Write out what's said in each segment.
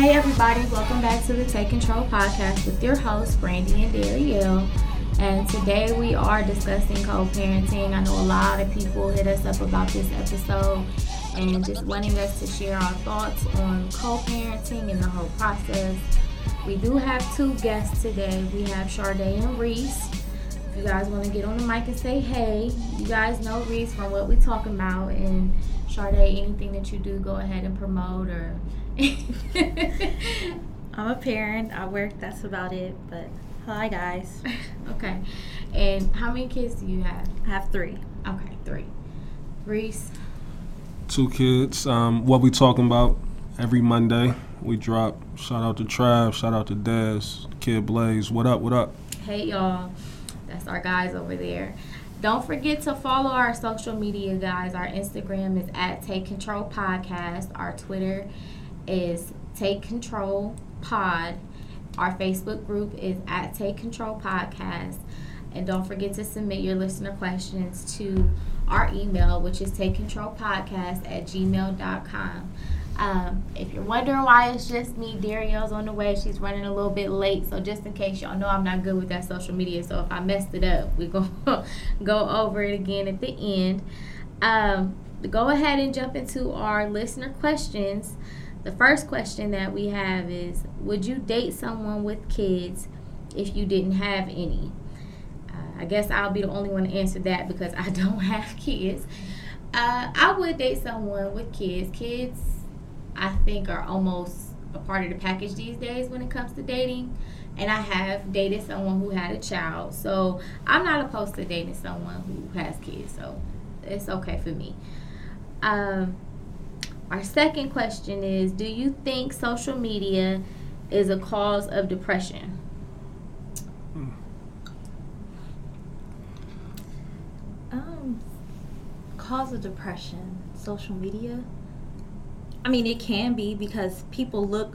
Hey everybody, welcome back to the Take Control podcast with your hosts Brandy and Darielle. And today we are discussing co-parenting. I know a lot of people hit us up about this episode and just wanting us to share our thoughts on co-parenting and the whole process. We do have two guests today. We have Sharday and Reese. If you guys want to get on the mic and say hey, you guys know Reese from what we talking about and Sharday, anything that you do, go ahead and promote or I'm a parent. I work. That's about it. But hi, guys. okay. And how many kids do you have? I have three. Okay, three. Reese. Two kids. Um, what we talking about every Monday? We drop. Shout out to Trav. Shout out to Dez. Kid Blaze. What up? What up? Hey y'all. That's our guys over there. Don't forget to follow our social media guys. Our Instagram is at Take Control Podcast. Our Twitter is Take Control Pod. Our Facebook group is at Take Control Podcast. And don't forget to submit your listener questions to our email, which is takecontrolpodcast at gmail.com. Um, if you're wondering why it's just me, Darielle's on the way. She's running a little bit late. So just in case y'all know I'm not good with that social media. So if I messed it up, we're to go over it again at the end. Um, go ahead and jump into our listener questions. The first question that we have is Would you date someone with kids if you didn't have any? Uh, I guess I'll be the only one to answer that because I don't have kids. Uh, I would date someone with kids. Kids, I think, are almost a part of the package these days when it comes to dating. And I have dated someone who had a child. So I'm not opposed to dating someone who has kids. So it's okay for me. Um, our second question is Do you think social media is a cause of depression? Um, cause of depression, social media. I mean, it can be because people look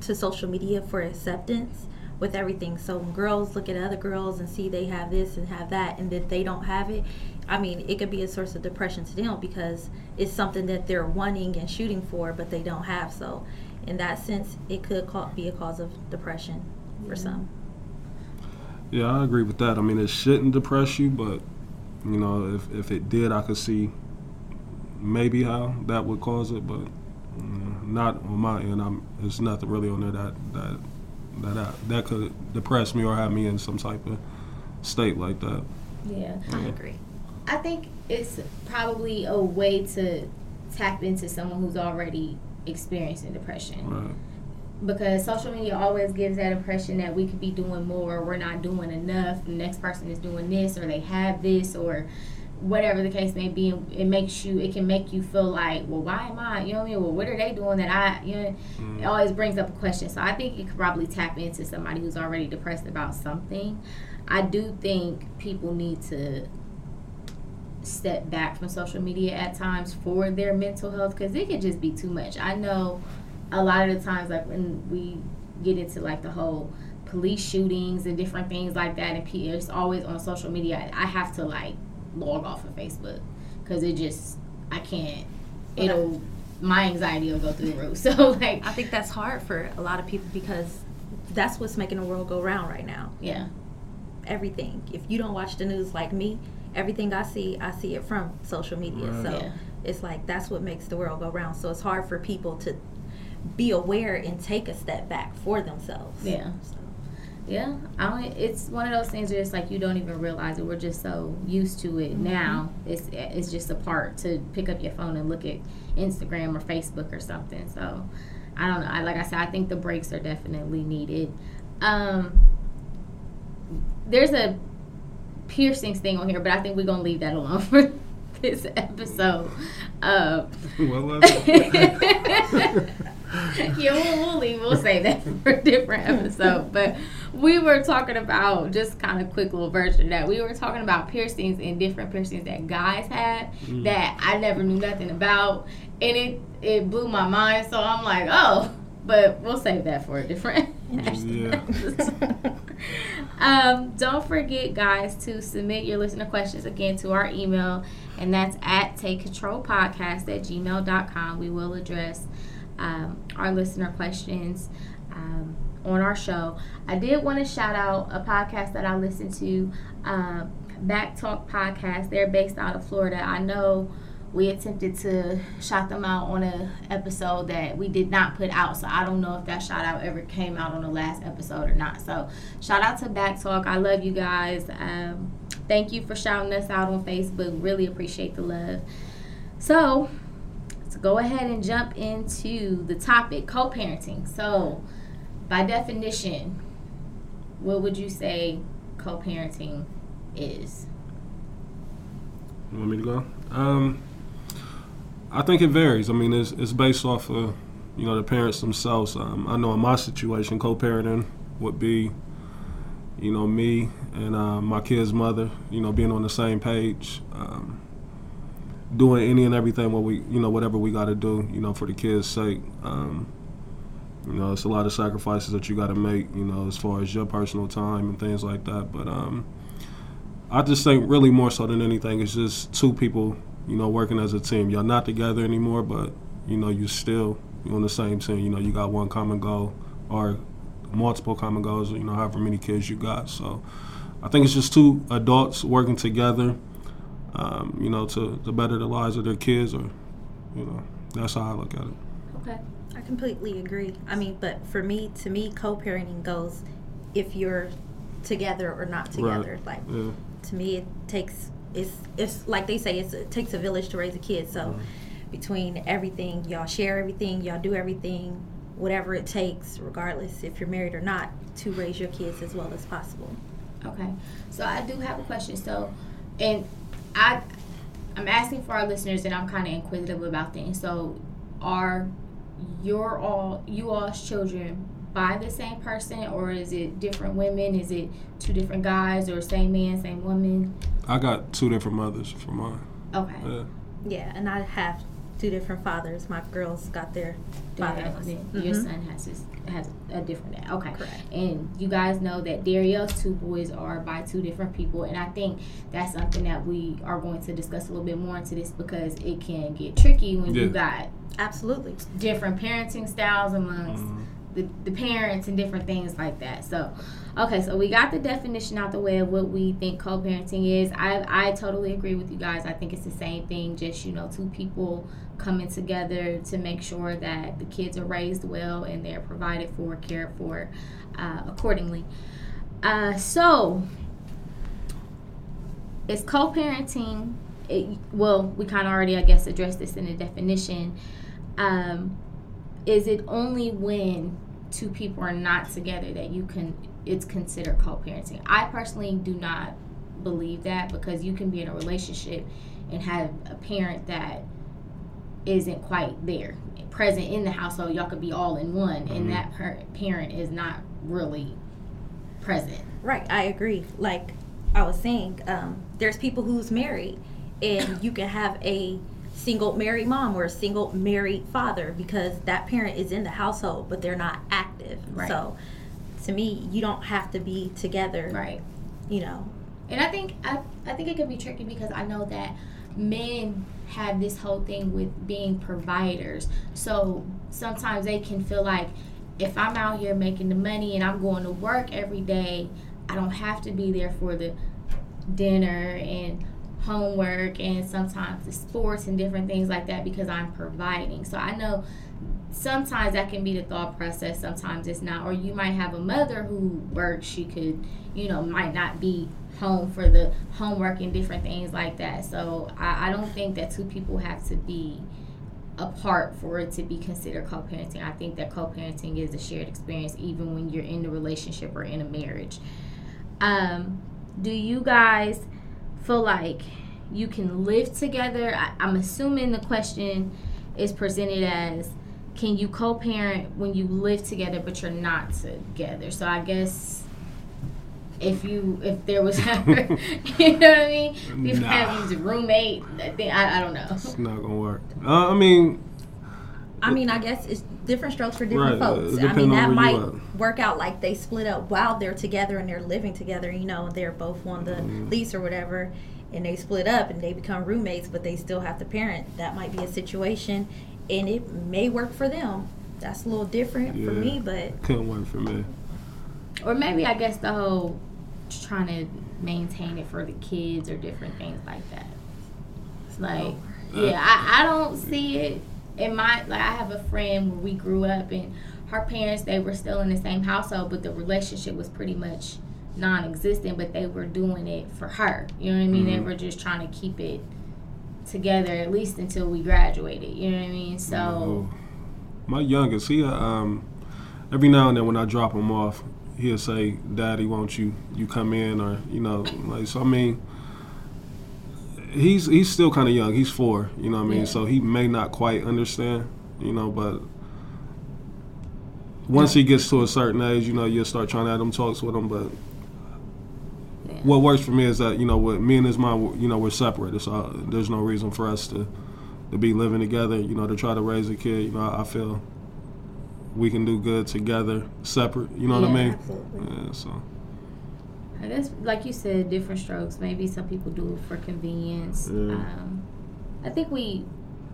to social media for acceptance with everything. So when girls look at other girls and see they have this and have that, and that they don't have it, I mean, it could be a source of depression to them because it's something that they're wanting and shooting for, but they don't have. So, in that sense, it could be a cause of depression for some. Yeah, I agree with that. I mean, it shouldn't depress you, but you know, if if it did, I could see maybe how that would cause it, but you know, not on my end. I'm, there's nothing really on there that that that I, that could depress me or have me in some type of state like that. Yeah, I agree. I think it's probably a way to tap into someone who's already experiencing depression. Right. Because social media always gives that impression that we could be doing more, we're not doing enough, the next person is doing this, or they have this, or whatever the case may be. It makes you, it can make you feel like, well, why am I, you know what I mean? Well, what are they doing that I, you know, mm. it always brings up a question. So I think you could probably tap into somebody who's already depressed about something. I do think people need to step back from social media at times for their mental health because it can just be too much. I know a lot of the times, like when we get into like the whole police shootings and different things like that, and it's always on social media. I have to like log off of Facebook because it just I can't. It'll my anxiety will go through the roof. So like I think that's hard for a lot of people because that's what's making the world go round right now. Yeah. Everything. If you don't watch the news like me, everything I see, I see it from social media. Right. So yeah. it's like that's what makes the world go round. So it's hard for people to be aware and take a step back for themselves. Yeah. So. Yeah, I don't. It's one of those things where it's like you don't even realize it. We're just so used to it mm-hmm. now. It's it's just a part to pick up your phone and look at Instagram or Facebook or something. So I don't know. I, like I said, I think the breaks are definitely needed. Um, there's a piercings thing on here, but I think we're gonna leave that alone for this episode. Uh, well, yeah, we'll, we'll leave. We'll say that for a different episode. But we were talking about just kind of quick little version that we were talking about piercings and different piercings that guys had mm. that I never knew nothing about, and it it blew my mind. So I'm like, oh, but we'll save that for a different. Yeah. um, don't forget, guys, to submit your listener questions again to our email, and that's at takecontrolpodcast at gmail.com. We will address um, our listener questions um, on our show. I did want to shout out a podcast that I listen to, uh, Back Talk Podcast. They're based out of Florida. I know we attempted to shout them out on a episode that we did not put out so i don't know if that shout out ever came out on the last episode or not so shout out to back talk i love you guys um, thank you for shouting us out on facebook really appreciate the love so go ahead and jump into the topic co-parenting so by definition what would you say co-parenting is You want me to go? Um, I think it varies. I mean, it's, it's based off of, you know, the parents themselves. Um, I know in my situation, co-parenting would be, you know, me and uh, my kid's mother, you know, being on the same page, um, doing any and everything what we, you know, whatever we got to do, you know, for the kids' sake. Um, you know, it's a lot of sacrifices that you got to make, you know, as far as your personal time and things like that. But um, I just think really more so than anything, it's just two people, you know, working as a team. Y'all not together anymore, but you know, you still you on the same team. You know, you got one common goal or multiple common goals. You know, however many kids you got. So I think it's just two adults working together. Um, you know, to to better the lives of their kids, or you know, that's how I look at it. okay I completely agree. I mean, but for me, to me, co-parenting goes if you're together or not together. Like Yeah. to me, it takes it's it's like they say it's, it takes a village to raise a kid. So between everything, y'all share everything, y'all do everything, whatever it takes, regardless if you're married or not, to raise your kids as well as possible. Okay, so I do have a question. So, and I, I'm asking for our listeners, and I'm kind of inquisitive about things. So, are your all you all's children by the same person, or is it different women? Is it two different guys, or same man, same woman? I got two different mothers for mine. Okay, Yeah. Yeah, and I have two different fathers. My girls got their father. Dad, then your son has his has a different dad. Okay, Correct. And you guys know that Darielle's two boys are by two different people, and I think that's something that we are going to discuss a little bit more into this because it can get tricky when you got Absolutely. different parenting styles amongst Mhm. the, the parents and different things like that. So, okay, so we got the definition out the way of what we think co-parenting is. I I totally agree with you guys. I think it's the same thing, just you know, two people coming together to make sure that the kids are raised well and they're provided for, cared for uh, accordingly. Uh, so, is co-parenting? It, well, we kind of already, I guess, addressed this in the definition. Um, is it only when two people are not together that you can it's considered co-parenting i personally do not believe that because you can be in a relationship and have a parent that isn't quite there present in the household y'all could be all in one Mhm. and that per- parent is not really present Right, I agree. Like I was saying, um, there's people who's married, and you can have a single married mom or a single married father because that parent is in the household, but they're not active. Right. So, to me, you don't have to be together. right You know. And I think I, I think it could be tricky because I know that men have this whole thing with being providers. So sometimes they can feel like if I'm out here making the money and I'm going to work every day, I don't have to be there for the dinner and homework and sometimes the sports and different things like that because I'm providing. So I know sometimes that can be the thought process sometimes it's not or you might have a mother who works she could you know might not be home for the homework and different things like that. So i, I don't think that two people have to be apart for it to be considered co-parenting. I think that co-parenting is a shared experience even when you're in a relationship or in a marriage. Um, do you guys feel like you can live together? I, i'm assuming the question is presented as can you co-parent when you live together but you're not together? So i guess if you if there was ever you know what i mean if you Nah. have these roommate I, think, I, I don't know It's not gonna work. Uh, I mean, I mean, I guess it's different strokes for different Right, uh, folks. it I mean, that might work out like they split up while they're together and they're living together. You know, they're both on the Mm. lease or whatever, and they split up and they become roommates, but they still have to parent. That might be a situation. and it may work for them. That's a little different for me, but it Couldn't work for me. Or maybe I guess the whole trying to maintain it for the kids or different things like that. It's like, yeah, I, I don't see it in my like. I have a friend where we grew up and her parents they were still in the same household, but the relationship was pretty much non-existent. But they were doing it for her. You know what I mean? They Mhm. were just trying to keep it together at least until we graduated. You know what I mean? So. Oh. my youngest, he uh, um, every now and then when I drop him off, he'll say, "Daddy, won't you you come in?" Or you know, like so. I mean, he's he's still kind of young. He's four. You know what I mean? Yeah. So he may not quite understand. You know, but once he gets to a certain age, you know, you'll start trying to have them talks with him. But Yeah. what works for me is that you know, with me and his mom, you know, we're separated, so uh, there's no reason for us to to be living together. You know, to try to raise a kid. You know, I feel we can do good together, separate. You know what I Yeah, mean? absolutely. Yeah. So I guess, like you said, different strokes. Maybe some people do it for convenience. Yeah. Um, I think we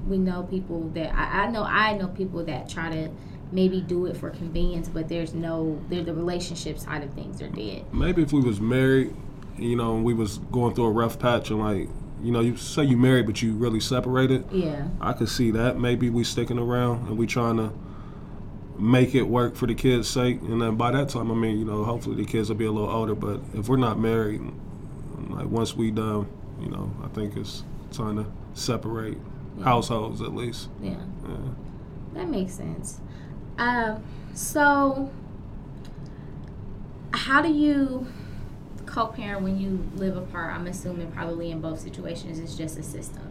we know people that I, I know. I know people that try to maybe do it for convenience, but there's no. They're the relationship side of things are dead. maybe if we was married, you know, and we was going through a rough patch, and like, you know, you say you married, but you really separated. Yeah, I could see that. Maybe we sticking around and we trying to make it work for the kids' sake. And then by that time, I mean, you know, hopefully the kids will be a little older. But if we're not married, like once we done, you know, I think it's time to separate Yeah. households at least. yeah, Yeah. that makes sense. Um, so how do you co-parent when you live apart? I'm assuming probably in both situations it's just a system.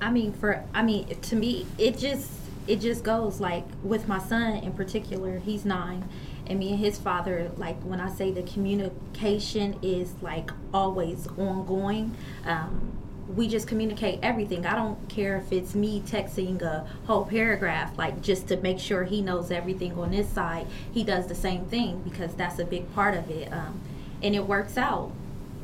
I mean, for I mean, to me, it just it just goes like with my son in particular. He's nine, and me and his father, like when I say the communication is like always ongoing. Um, we just communicate everything. I don't care if it's me texting a whole paragraph, like just to make sure he knows everything on this side. He does the same thing because that's a big part of it, um, and it works out.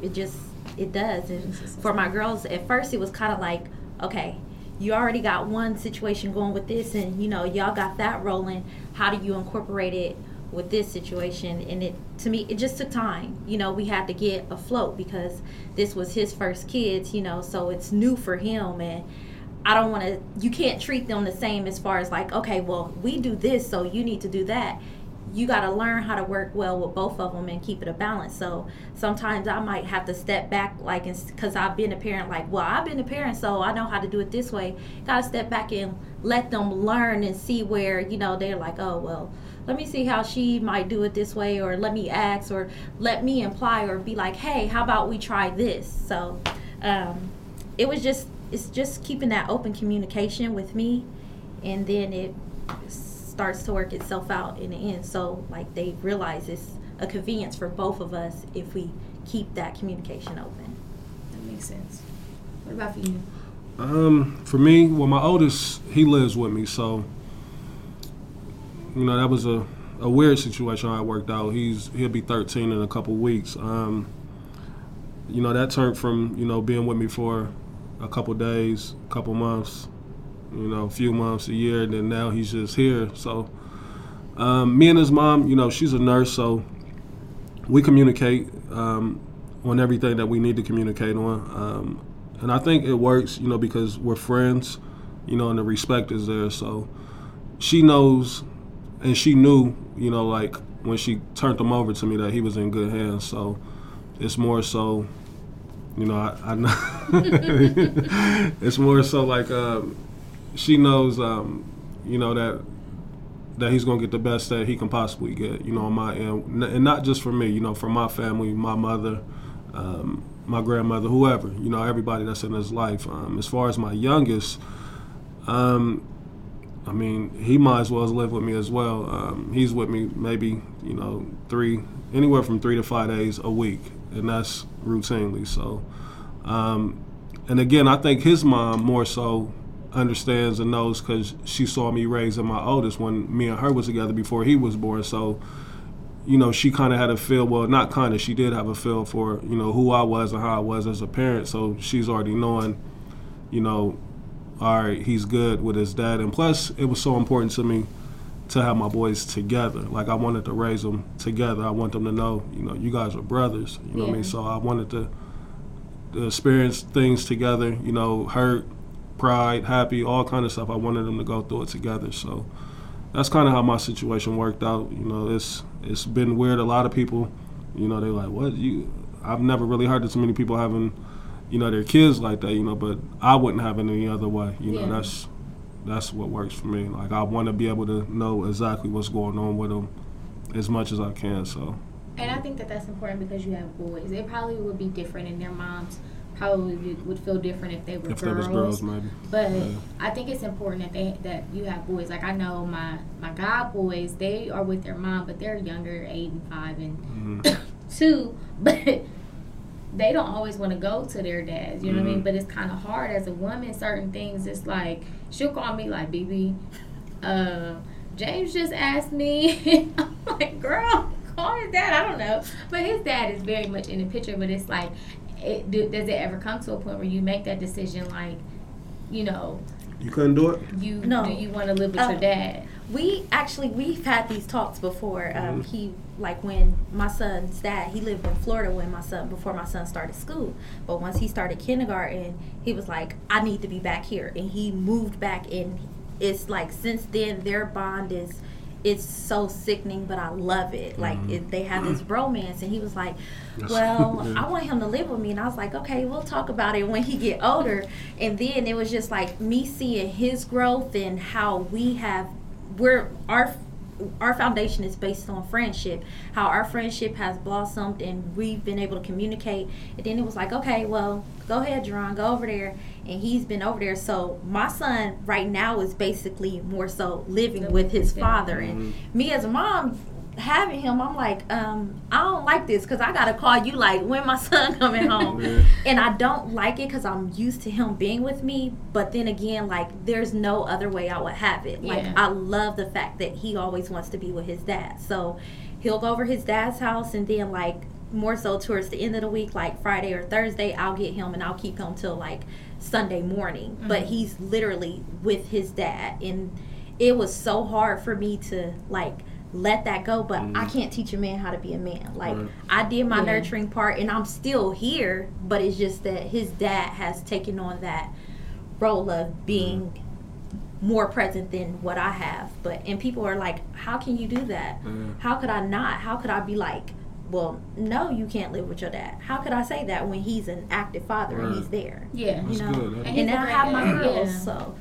It just it does. And for my girls, at first it was kind of like, okay, you already got one situation going with this, and you know y'all got that rolling. How do you incorporate it with this situation? And it to me, it just took time. You know, we had to get afloat because this was his first kids. You know, so it's new for him and. I don't want to. You can't treat them the same as far as like, okay, well, we do this, so you need to do that. You got to learn how to work well with both of them and keep it a balance. So sometimes I might have to step back, like, because I've been a parent. Like, well, I've been a parent, so I know how to do it this way. Got to step back and let them learn and see where you know they're like, oh, well, let me see how she might do it this way, or let me ask, or let me imply, or be like, hey, how about we try this? So um, it was just it's just keeping that open communication with me and then it starts to work itself out in the end so like they realize it's a convenience for both of us if we keep that communication open That makes sense. What about for you? Um, for me, well, my oldest, he lives with me, so you know that was a, a weird situation I worked out. He's he'll be 13 in a couple weeks. Um, you know that turned from you know being with me for a couple days, a couple months, you know, a few months, a year, and then now he's just here. So um, me and his mom, you know, she's a nurse, so we communicate um, on everything that we need to communicate on. Um, and I think it works, you know, because we're friends, you know, and the respect is there. So she knows, and she knew, you know, like when she turned him over to me that he was in good hands. So it's more so, you know, I, I know it's more so like um, she knows, um, you know, that that he's gonna get the best that he can possibly get, you know, on my end, and not just for me, you know, for my family, my mother, um, my grandmother, whoever, you know, everybody that's in his life. Um, as far as my youngest, um, I mean, he might as well live with me as well. Um, he's with me maybe, you know, three, anywhere from three to five days a week, and that's routinely. So, um, and again, I think his mom more so understands and knows because she saw me raising my oldest when me and her was together before he was born. So, you know, she kind of had a feel. Well, not kind of. She did have a feel for you know who I was and how I was as a parent. So she's already knowing, you know, all right, he's good with his dad. And plus, it was so important to me to have my boys together. Like I wanted to raise them together. I want them to know, you know, you guys are brothers. You know what I mean? So I wanted to, to experience things together. You know, hurt, pride, happy, all kind of stuff. I wanted them to go through it together. So that's kind of how my situation worked out. You know, it's it's been weird. A lot of people, you know, they're like, "What you?" I've never really heard of too many people having, you know, their kids like that. You know, but I wouldn't have it any other way. You know, Yeah. that's that's what works for me. Like I want to be able to know exactly what's going on with them as much as I can. So And I think that that's important because you have boys. It probably would be different, in their moms probably would- would feel different if they were if girls. girls, maybe. But Yeah. I think it's important that they that you have boys. Like I know my my god boys, they are with their mom, but they're younger, eight and five and Mhm. two. But they don't always want to go to their dads. You know what I mean? Mhm. But it's kind of hard as a woman. Certain things, it's like she'll call me like, "BB, uh, James just asked me." I'm like, "Girl, call his dad." I don't know, but his dad is very much in the picture. But it's like, it, do, does it ever come to a point where you make that decision, like, you know, You couldn't do it. you No. do you want to live with Uh, your dad? We actually we've had these talks before. Um, Mhm. He like when my son's dad he lived in Florida when my son before my son started school. But once he started kindergarten, he was like, I need to be back here, and he moved back. And it's like since then their bond is it's so sickening, but I love it. Like Mhm. it, they have this bromance, and he was like, "Well, Yeah. I want him to live with me," and I was like, "Okay, we'll talk about it when he get older." And then it was just like me seeing his growth and how we have we're our our foundation is based on friendship how our friendship has blossomed and we've been able to communicate. And then it was like okay well go ahead Jerron go over there. And he's been over there. So my son right now is basically more so living Living with with his his father. And Mhm. me as a mom having him i'm like um i don't like this because i gotta call you like when my son coming home Yeah. and I don't like it because I'm used to him being with me. But then again, like there's no other way I would have it. Like Yeah. I love the fact that he always wants to be with his dad. So he'll go over his dad's house, and then like more so towards the end of the week, like Friday or Thursday, I'll get him and I'll keep him till like Sunday morning. But Mhm. he's literally with his dad, and it was so hard for me to like let that go but i Mhm. can't teach a man how to be a man like Right. i did my Yeah. nurturing part and i'm still here but it's just that his dad has taken on that role of being more present than what i have but and people are like how can you do that Yeah. how could i not how could i be like well no you can't live with your dad how could i say that when he's an active father and he's there Yeah. That's you know good. And he's and i have my dad, girls yeah. so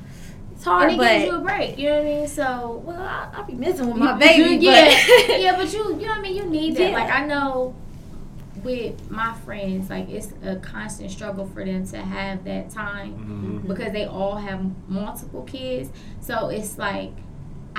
it's hard And it but gives you a break. You know what I mean? So well I, i'll be missing with You- my baby yeah, but yeah, but you, you know what I mean. You need that. Yeah. Like I know, with my friends, like it's a constant struggle for them to have that time Mhm. because they all have multiple kids. So it's like.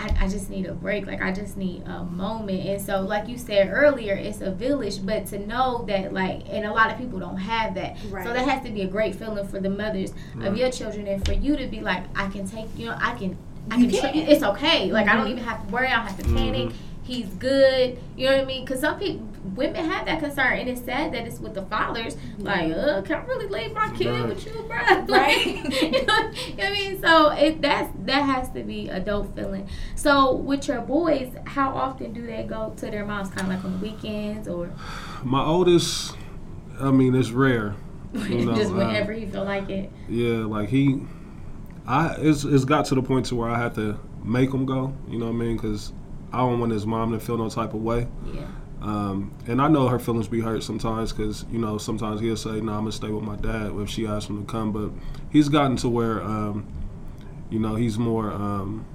I, I just need a break. Like I just need a moment. And so, like you said earlier, it's a village. But to know that, like, and a lot of people don't have that. Right. So that has to be a great feeling for the mothers Right. of your children, and for you to be like, I can take, you know, I can, I You can. tr- can. it's okay. Like I don't Mhm. even have to worry. I don't have to panic. Mhm. He's good. You know what I mean? Because some people, women have that concern, and it's sad that it's with the fathers. Like, uh, can I really leave my kid Right. with you, bro? Right. you, know, you know what I mean? So it that's that has to be a dope feeling. So with your boys, how often do they go to their moms? Kind of like on the weekends, or My oldest, I mean, it's rare. You know, just whenever he feel like it. Yeah, like he, I it's it's got to the point to where I have to make him go. You know what I mean? Because I don't want his mom to feel no type of way. Yeah. Um, and I know her feelings be hurt sometimes because you know sometimes he'll say, "No, I'm gonna stay with my dad" if she asks him to come. But he's gotten to where, um, you know, he's more um,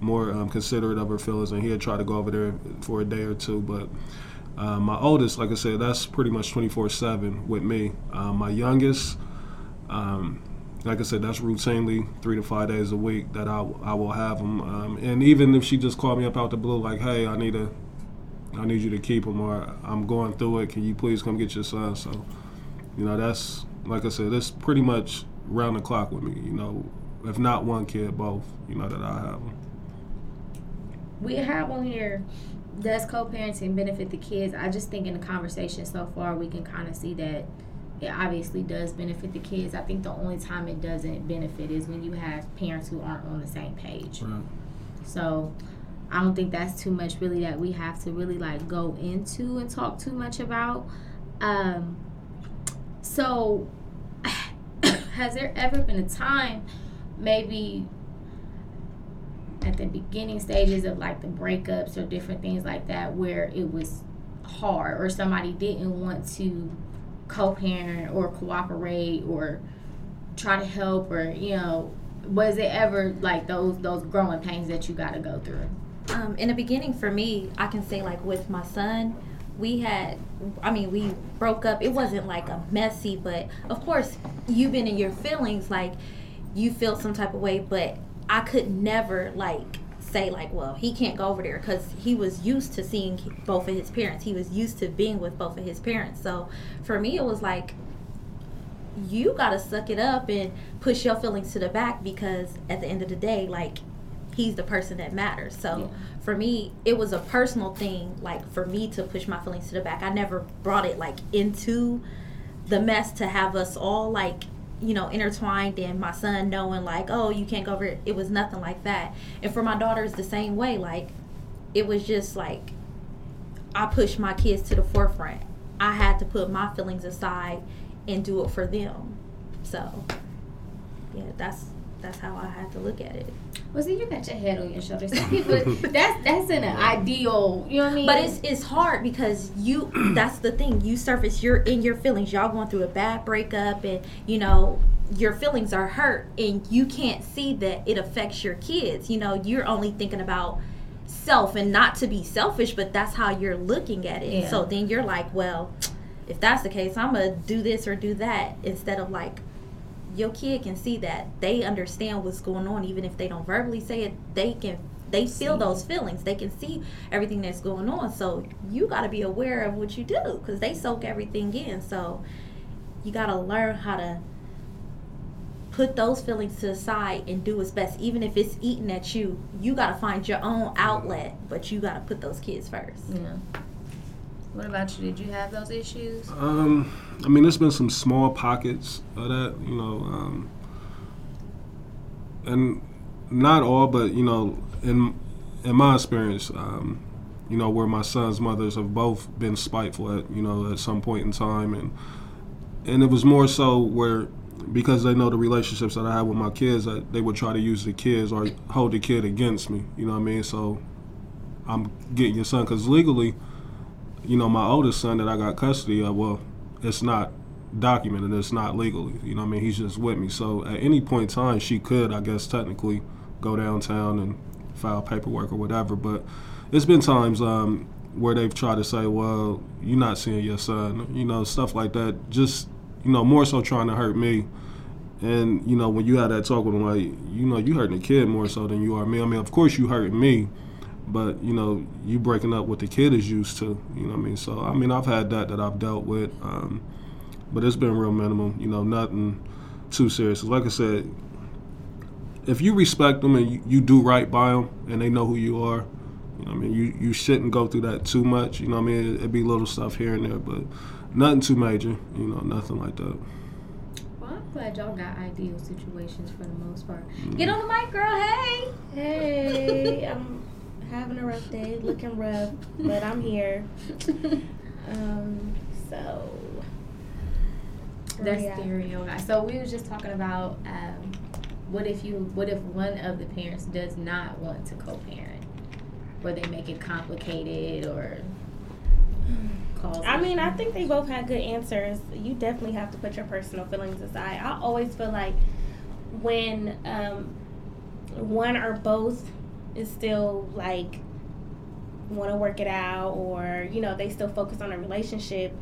more um, considerate of her feelings, and he'll try to go over there for a day or two. But uh, my oldest, like I said, that's pretty much 24 seven with me. Uh, my youngest. Um, like I said, that's routinely three to five days a week that I, I will have them. Um, and even if she just called me up out the blue, like, hey, I need a, I need you to keep him, or I'm going through it. Can you please come get your son? So, you know, that's like I said, it's pretty much round the clock with me. You know, if not one kid, both. You know that I have them. we have on here does co-parenting benefit the kids i just think in the conversation so far we can kind of see that it obviously does benefit the kids. I think the only time it doesn't benefit is when you have parents who aren't on the same page. Right. So I don't think that's too much really that we have to really like go into and talk too much about. Um, so has there ever been a time maybe at the beginning stages of like the breakups or different things like that where it was hard or somebody didn't want to co-parent or cooperate or try to help or you know was it ever like those those growing pains that you got to go through Um, in the beginning, for me, I can say like with my son, we had, I mean, we broke up. It wasn't like a messy, but of course, you've been in your feelings, like you feel some type of way, but I could never like say like, well, he can't go over there because he was used to seeing both of his parents. He was used to being with both of his parents. So for me, it was like you gotta suck it up and push your feelings to the back because at the end of the day, like he's the person that matters. So Yeah. for me, it was a personal thing, like for me to push my feelings to the back. I never brought it like into the mess to have us all like you know intertwined and my son knowing like oh you can't go over it. it was nothing like that and for my daughters the same way like it was just like i pushed my kids to the forefront i had to put my feelings aside and do it for them so yeah that's that's how i had to look at it well see you got your head on your shoulders some people that's that's in an ideal you know what i mean But it's it's hard because you that's the thing. You surface you're in your feelings. Y'all going through a bad breakup and you know your feelings are hurt and you can't see that it affects your kids. You know, you're only thinking about self and not to be selfish, but that's how you're looking at it. Yeah. So then you're like, well, if that's the case, I'm going to do this or do that instead of like your kid can see that they understand what's going on even if they don't verbally say it they can they feel those feelings. They can see everything that's going on. So you got to be aware of what you do because they soak everything in. So you got to learn how to put those feelings to the side and do what's best. Even if it's eating at you you got to find your own outlet but you got to put those kids first. Yeah what about you did you have those issues Um, I mean, there's been some small pockets of that, you know, um, and not all, but you know, in in my experience, um, you know, where my son's mothers have both been spiteful at, you know, at some point in time, and and it was more so where because they know the relationships that I have with my kids, that they would try to use the kids or hold the kid against me. You know what I mean? So I'm getting your son because legally, you know, my oldest son that I got custody of, well, it's not documented, it's not legally. You know I mean? He's just with me. So at any point in time, she could, I guess, technically go downtown and file paperwork or whatever. But it's been times um, where they've tried to say, well, you're not seeing your son, you know, stuff like that. Just, you know, more so trying to hurt me. And, you know, when you had that talk with them, like, you know, you hurting the kid more so than you are me. I mean, of course you hurting me but you know you breaking up what the kid is used to you know what i mean? So i mean i've had that that i've dealt with um, but it's been real minimum you know nothing too serious. Like i said if you respect them and you, you do right by them and they know who you are you know what i mean? You, you shouldn't go through that too much you know what i mean? It'd be little stuff here and there but nothing too major you know nothing like that. Well i'm glad y'all got ideal situations for the most part. Mm-hmm. get on the mic girl. Hey. Hey, I'm having a rough day, looking rough, but I'm here. Um, so They're Yeah. stereo guys. So we was just talking about um, what if you what if one of the parents does not want to co-parent, where they make it complicated or. I mean, I think they both had good answers. You definitely have to put your personal feelings aside. I always feel like when um, one or both is still like want to work it out, or you know, they still focus on a relationship,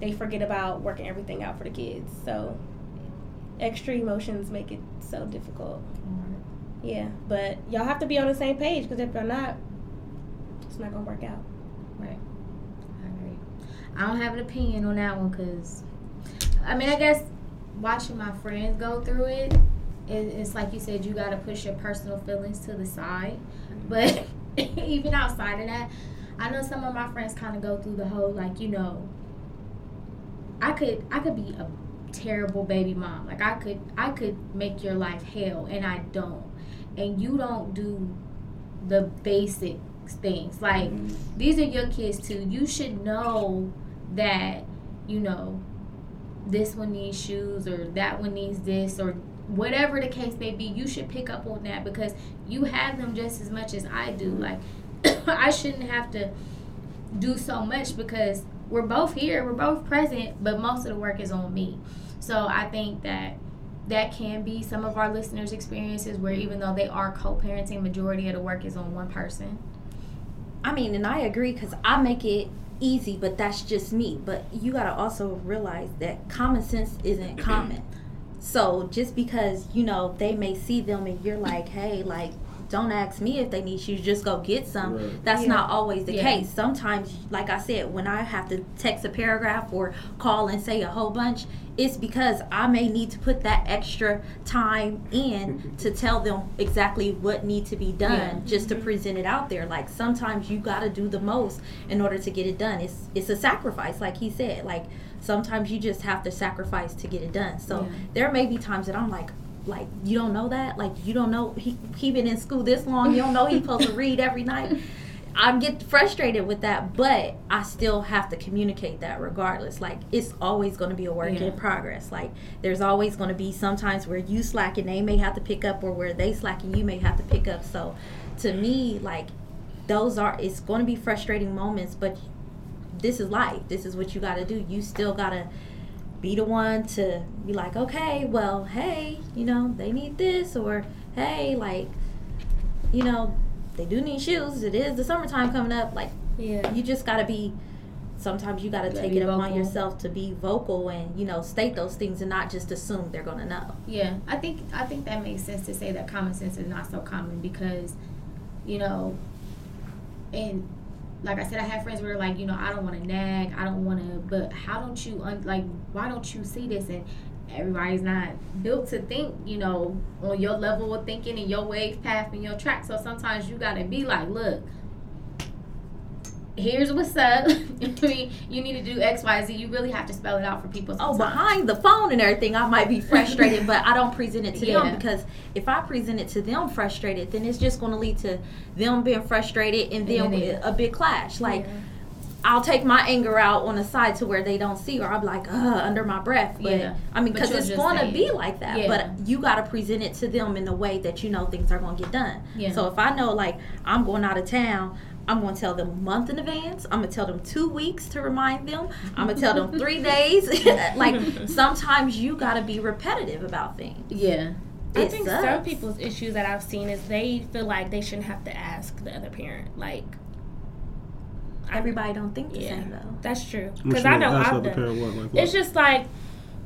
they forget about working everything out for the kids. So extra emotions make it so difficult. Yeah, but y'all have to be on the same page because if you're not, it's not gonna work out. Right. I agree. I don't have an opinion on that one because, I mean, I guess watching my friends go through it, it it's like you said, you got to push your personal feelings to the side. But even outside of that, I know some of my friends kind of go through the whole, like, you know, I could I could be a terrible baby mom. Like I could I could make your life hell and I don't. And you don't do the basic things. Like Mm-hmm. these are your kids too. You should know that, you know, this one needs shoes or that one needs this or whatever the case may be, you should pick up on that because you have them just as much as I do. Mm-hmm. Like I shouldn't have to do so much because we're both here, we're both present, but most of the work is on me. So I think that that can be some of our listeners' experiences where even though they are co-parenting, majority of the work is on one person. I mean, and I agree because I make it easy, but that's just me. But you got to also realize that common sense isn't common. So just because, you know, they may see them and you're like, hey, like, don't ask me if they need shoes, just go get some. Right. That's Yeah. not always the Yeah. case. Sometimes, like I said, when I have to text a paragraph or call and say a whole bunch, it's because I may need to put that extra time in to tell them exactly what need to be done Yeah. just to mm-hmm. present it out there. Like sometimes you got to do the most in order to get it done. It's it's a sacrifice, like he said. Like sometimes you just have to sacrifice to get it done. So Yeah. there may be times that I'm like. Like you don't know that, like you don't know he he been in school this long. You don't know he's supposed to read every night. I get frustrated with that, but I still have to communicate that regardless. Like it's always going to be a work Yeah. in progress. Like there's always going to be sometimes where you slack and they may have to pick up, or where they slack and you may have to pick up. So to me, like those are it's going to be frustrating moments, but this is life. This is what you got to do. You still got to be the one to be like, okay, well, hey, you know, they need this, or hey, like, you know, they do need shoes. It is the summertime coming up. Like, Yeah. you just got to be. Sometimes you got to Gotta take it upon yourself to be vocal and you know state those things and not just assume they're gonna know. Yeah, I think I think that makes sense to say that common sense is not so common because, you know, and like I said, I have friends where like, you know, I don't want to nag, I don't want to, but how don't you un- like? Why don't you see this? And everybody's not built to think, you know, on your level of thinking and your wave path and your track. So sometimes you gotta be like, look. Here's what's up. I mean, you need to do X, Y, Z. You really have to spell it out for people. Oh, behind the phone and everything, I might be frustrated, but I don't present it to Yeah. them because if I present it to them frustrated, then it's just going to lead to them being frustrated and then a big clash. Like, I'll take my anger out on the side to where they don't see, or I'll be like, uh, under my breath. But Yeah. I mean, because it's going to be like that. Yeah. But you got to present it to them in a way that you know things are going to get done. Yeah. So if I know, like, I'm going out of town, I'm going to tell them a month in advance. I'm going to tell them two weeks to remind them. I'm going to tell them three days. like, sometimes you got to be repetitive about things. Yeah. I think sucks. some people's issues that I've seen is they feel like they shouldn't have to ask the other parent. Like, I- Everybody don't think the yeah, same, though. that's true. What Because you I mean, know ask I've other done. parent what, like what? It's just like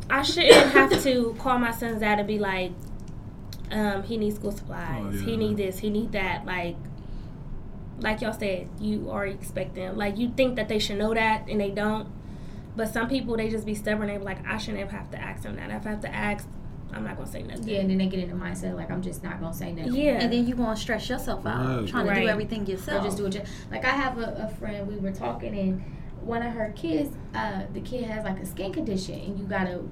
I shouldn't have to call my son's dad and be like, um, he needs school supplies. Oh, He yeah. need this. He need that. Like, like y'all said, you already expect them. Like you think that they should know that and they don't. But some people they just be stubborn. They be like, I shouldn't have to ask them that. If I have to ask, I'm not gonna say nothing. Yeah, and then they get in the mindset like I'm just not gonna say nothing. Yeah. And then you going to stress yourself out Right. trying to Right. do everything Or yourself. just do it. Like I have a, a friend. We were talking, and one of her kids, uh, the kid has like a skin condition, and you gotta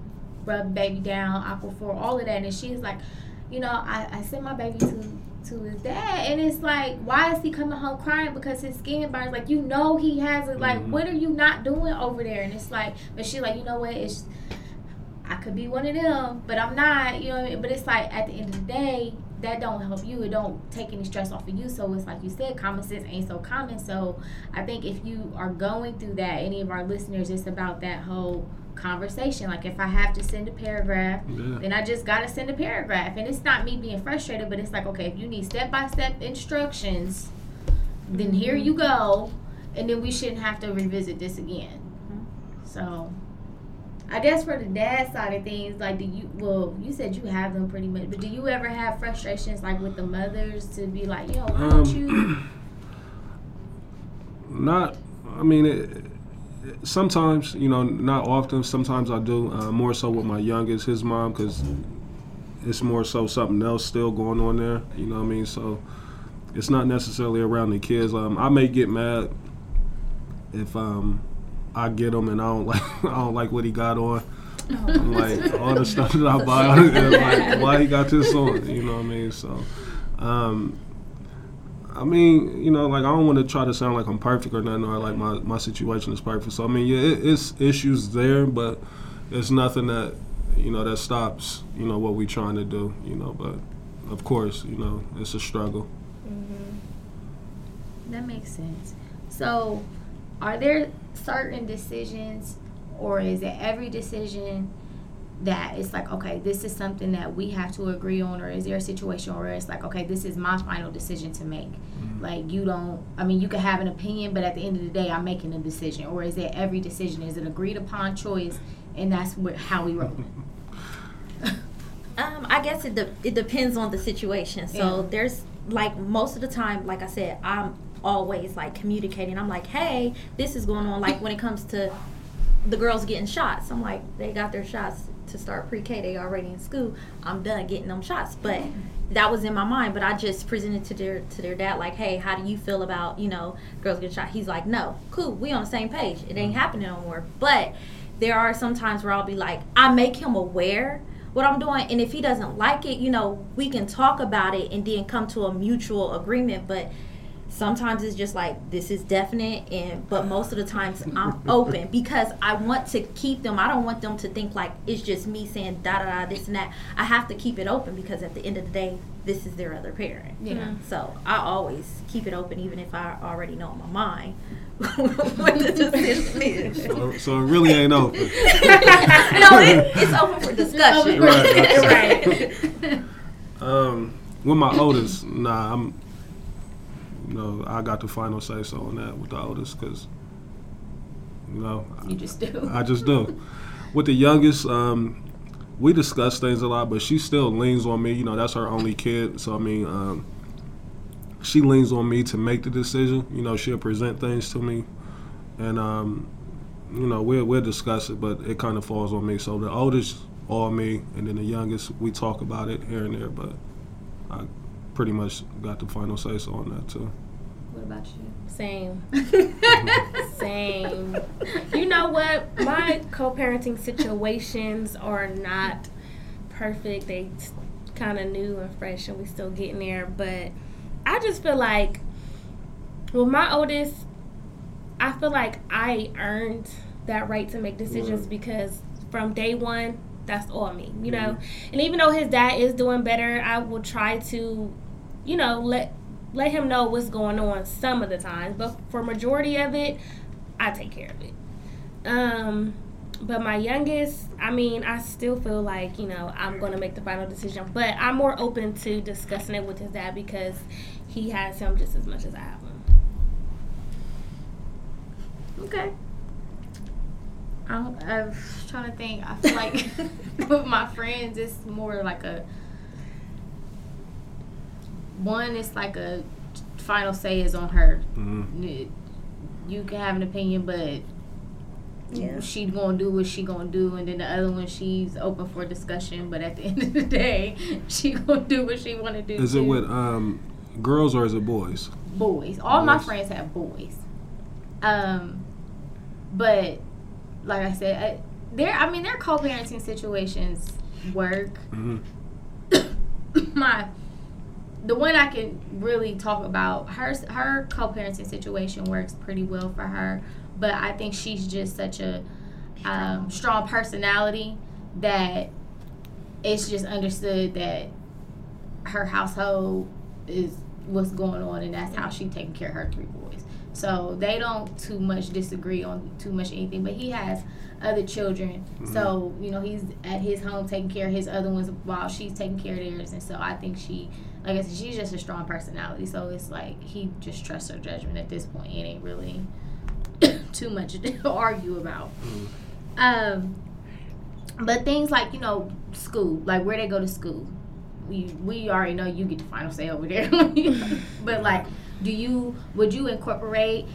rub baby down, aquaphor, all of that. And she's like, you know, I, I sent my baby to to his dad, and it's like, why is he coming home crying because his skin burns? Like you know he has it. Like Mhm. what are you not doing over there? And it's like, but she's like, you know what? It's I could be one of them, but I'm not. You know what I mean? But it's like at the end of the day, that don't help you. It don't take any stress off of you. So it's like you said, common sense ain't so common. So I think if you are going through that, any of our listeners, it's about that whole conversation. Like if I have to send a paragraph, yeah. then I just gotta send a paragraph. And it's not me being frustrated, but it's like, okay, if you need step by step instructions, then here you go. And then we shouldn't have to revisit this again. So I guess for the dad side of things, like do you well, you said you have them pretty much, but do you ever have frustrations like with the mothers to be like, yo, why don't you Um, not. I mean, it- sometimes you know, not often. Sometimes I do. Uh, more so with my youngest, his mom, because it's more so something else still going on there. You know what I mean? So it's not necessarily around the kids. Um, I may get mad if um I get him and I don't like I don't like what he got on. I'm like all the stuff that I buy, like why he got this on? You know what I mean? So, um, I mean, you know, like I don't want to try to sound like I'm perfect or nothing, or like my my situation is perfect. So I mean, yeah, it, it's issues there, but it's nothing that you know that stops you know what we're trying to do. You know, but of course, you know, it's a struggle. Mm-hmm. That makes sense. So, are there certain decisions, or is it every decision that it's like, okay, this is something that we have to agree on, or is there a situation where it's like, okay, this is my final decision to make? Like, you don't, I mean, you can have an opinion, but at the end of the day, I'm making a decision. Or is it every decision? Is it agreed upon choice, and that's what, how we roll? Um, I guess it de- it depends on the situation. So Yeah. there's like most of the time, like I said, I'm always like communicating. I'm like, hey, this is going on. Like when it comes to the girls getting shots, I'm like, they got their shots to start pre-K. They already in school. I'm done getting them shots, but that was in my mind. But I just presented to their to their dad like, hey, how do you feel about you know girls getting shot? He's like, no, cool, we on the same page. It ain't happening no more. But there are some times where I'll be like, I make him aware what I'm doing, and if he doesn't like it, you know, we can talk about it and then come to a mutual agreement. But sometimes it's just like this is definite, and but most of the times I'm open because I want to keep them. I don't want them to think like it's just me saying da da da this and that. I have to keep it open because at the end of the day, this is their other parent. Yeah. So I always keep it open, even if I already know in my mind what the decision is. So, so it really ain't open. no, it, it's open for discussion. right, Right. Um, with my oldest, nah, I'm. You know, I got the final say so on that with the oldest because, you know, you just do. I just do. With the youngest, um, we discuss things a lot, but she still leans on me. You know, that's her only kid, so I mean, um, she leans on me to make the decision. You know, she'll present things to me, and um, you know, we'll we'll discuss it, but it kind of falls on me. So the oldest, all me, and then the youngest, we talk about it here and there, but I pretty much got the final say so on that too. What about you? Same. Same. You know what? My co-parenting situations are not perfect. They kind of new and fresh, and we still getting there. But I just feel like, with my oldest, I feel like I earned that right to make decisions Right. because from day one, that's all me. You know, and even though his dad is doing better, I will try to, you know, let let him know what's going on some of the times, but for majority of it, I take care of it. Um, but my youngest, I mean, I still feel like you know I'm gonna make the final decision, but I'm more open to discussing it with his dad because he has him just as much as I have him. Okay. I'm, I'm trying to think. I feel like with my friends, it's more like a one. It's like a final say is on her. hmm You can have an opinion, but Yeah. she gonna do what she gonna do, and then the other one she's open for discussion. But at the end of the day, she gonna do what she wanna do. Is it with um, girls or is it boys? boys. All my friends have boys. Um, but like I said, I, there. I mean, their co-parenting situations work. hmm my the one I can really talk about her her co-parenting situation works pretty well for her, but I think she's just such a um, strong personality that it's just understood that her household is what's going on and that's how she taking care of her three boys. So they don't too much disagree on too much anything, but he has other children. So, you know, he's at his home taking care of his other ones while she's taking care of theirs. And so I think she, like I said, she's just a strong personality. So it's like he just trusts her judgment at this point. It ain't really too much to argue about. Um, but things like, you know, school, like where they go to school. We, we already know you get the final say over there. but like, do you, would you incorporate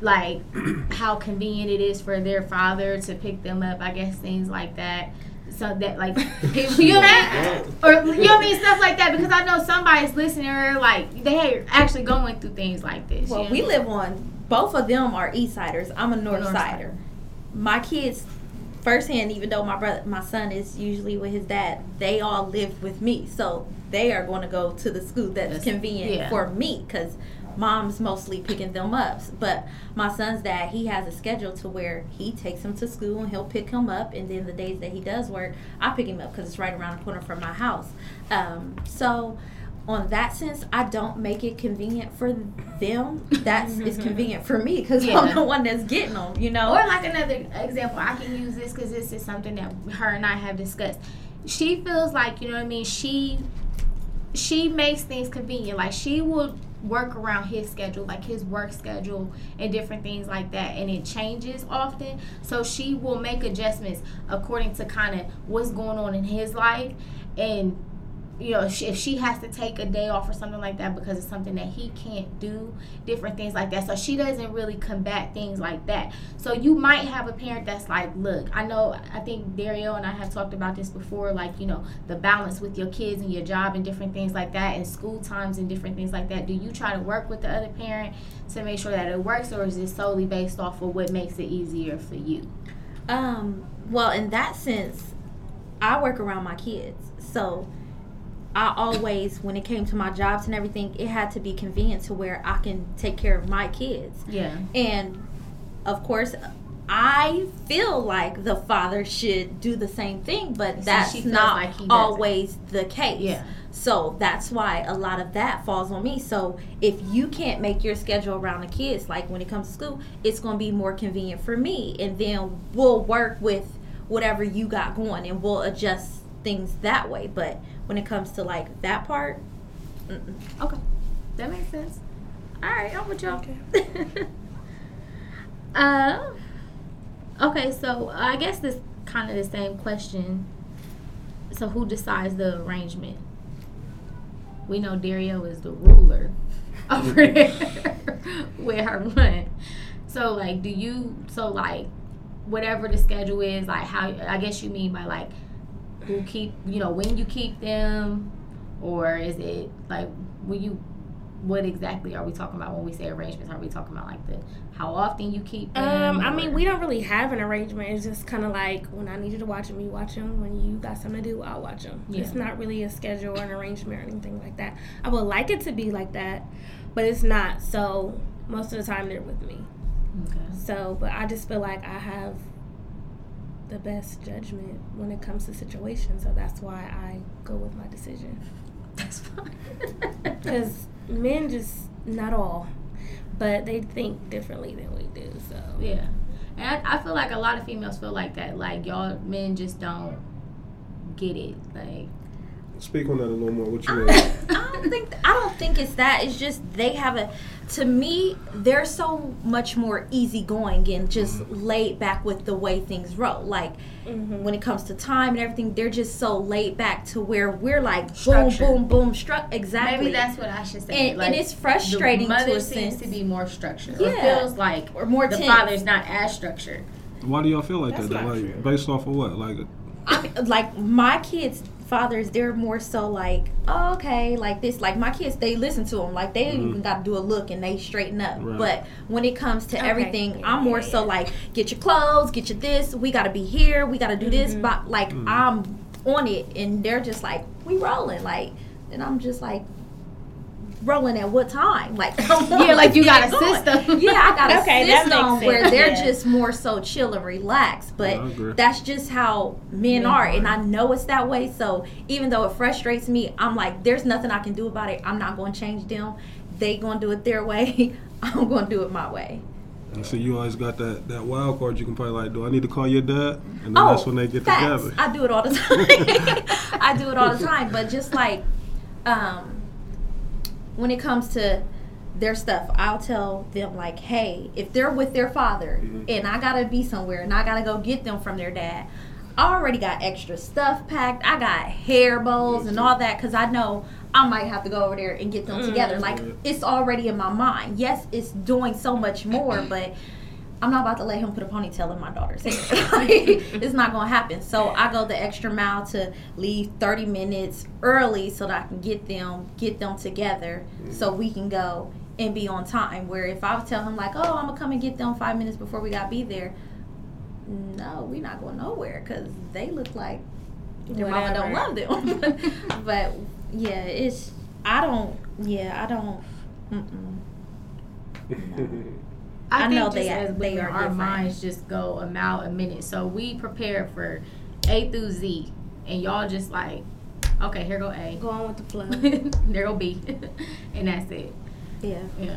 like how convenient it is for their father to pick them up. I guess things like that. So that like you know that or you know what I mean stuff like that because I know somebody's listening or like they are actually going through things like this. Well, you we live on both of them are East Siders. I'm a North North Sider. my kids firsthand, even though my brother, my son is usually with his dad, they all live with me, so they are going to go to the school that's, That's- convenient yeah. for me because mom's mostly picking them up. But my son's dad, he has a schedule to where he takes them to school and he'll pick him up, and then the days that he does work, I pick him up because it's right around the corner from my house. Um, so. On that sense, I don't make it convenient for them. That's it's convenient for me because Yeah. I'm the one that's getting them. You know. Or like another example, I can use this because this is something that her and I have discussed. She feels like you know what I mean. She she makes things convenient. Like she will work around his schedule, like his work schedule and different things like that, and it changes often. So she will make adjustments according to kind of what's going on in his life and you know, if she, has to take a day off or something like that because it's something that he can't do, different things like that. So she doesn't really combat things like that. So you might have a parent that's like, look, I know, I think Darielle and I have talked about this before, like, you know, the balance with your kids and your job and different things like that, and school times and different things like that. Do you try to work with the other parent to make sure that it works, or is it solely based off of what makes it easier for you? Um, well, in that sense, I work around my kids. So I always, when it came to my jobs and everything, it had to be convenient to where I can take care of my kids. Yeah. And of course, I feel like the father should do the same thing, but So that's not like always the case. Yeah. So that's why a lot of that falls on me. So if you can't make your schedule around the kids, like when it comes to school, it's going to be more convenient for me. And then we'll work with whatever you got going and we'll adjust things that way. But when it comes to like that part, mm-mm. Okay. That makes sense. All right, I'm with y'all. Okay. Uh, okay, so I guess this kind of the same question. So who decides the arrangement? We know Darielle is the ruler over there with her son. So like, do you? So like, whatever the schedule is, like how? I guess you mean by like, who keep? You know, when you keep them, or is it like when you? What exactly are we talking about when we say arrangements? Are we talking about like the how often you keep them? Um, I mean, we don't really have an arrangement. It's just kind of like when I need you to watch them, you watch them. When you got something to do, I'll watch them. Yeah. It's not really a schedule or an arrangement or anything like that. I would like it to be like that, but it's not. So most of the time, they're with me. Okay. So, but I just feel like I have the best judgment when it comes to situations. So that's why I go with my decision. That's fine. Because men just not all, but they think differently than we do. So yeah, and I, I feel like a lot of females feel like that. Like y'all men just don't get it. Like Speak on that a little more. What you I mean? don't, I don't think I don't think it's that. It's just they have a. To me, they're so much more easygoing and just Mm-hmm. laid back with the way things roll. Like Mhm. when it comes to time and everything, they're just so laid back to where we're like boom, Structure. boom, boom, struck exactly. maybe that's what I should say. and, like, and it's frustrating the to mother a seems sense. to be more structured. Or Yeah. feels like or more the tense. father's not as structured. Why do y'all feel like That's that? not Like true. based off of what? Like I mean, like my kids' fathers, they're more so like, oh, okay, like this. Like my kids, they listen to them. Like they Mhm. even got to do a look and they straighten up. Right. But when it comes to Okay. everything, Yeah, I'm more yeah, so yeah. like, get your clothes, get your this. We got to be here. We got to do this. Mhm. But like Mhm. I'm on it, and they're just like, we rolling. Like, and I'm just like. Rolling at what time? Like, Yeah, like you got a going. system. Yeah, I got a Okay, that system where they're yeah. just more so chill and relaxed. But Yeah, that's just how men Men are, are. and I know it's that way. So even though it frustrates me, I'm like, there's nothing I can do about it. I'm not going to change them. They going to do it their way. I'm going to do it my way. And so you always got that, that wild card. You can probably like, do I need to call your dad? And then oh, that's when they get facts. together. I do it all the time. I do it all the time. But just like, um, when it comes to their stuff, I'll tell them like, hey, if they're with their father Mhm. and I gotta be somewhere and I gotta go get them from their dad, I already got extra stuff packed. I got hair bows and all that because I know I might have to go over there and get them Mm. together. Like it's already in my mind. Yes, it's doing so much more, but I'm not about to let him put a ponytail in my daughter's hair. Like, it's not gonna happen. So I go the extra mile to leave 30 minutes early so that I can get them get them together so we can go and be on time. Where if I would tell him like, oh, I'm gonna come and get them five minutes before we gotta be there, no, we're not going nowhere because they look like their mama don't love them. but yeah, it's I don't. Yeah, I don't. Mm-mm. I, I think know just they- as they women, are our different. minds just go a mile a minute. So we prepare for A through Z, and y'all just like, okay, here go A, Go on with the flow. there go B, and that's it. Yeah. Yeah.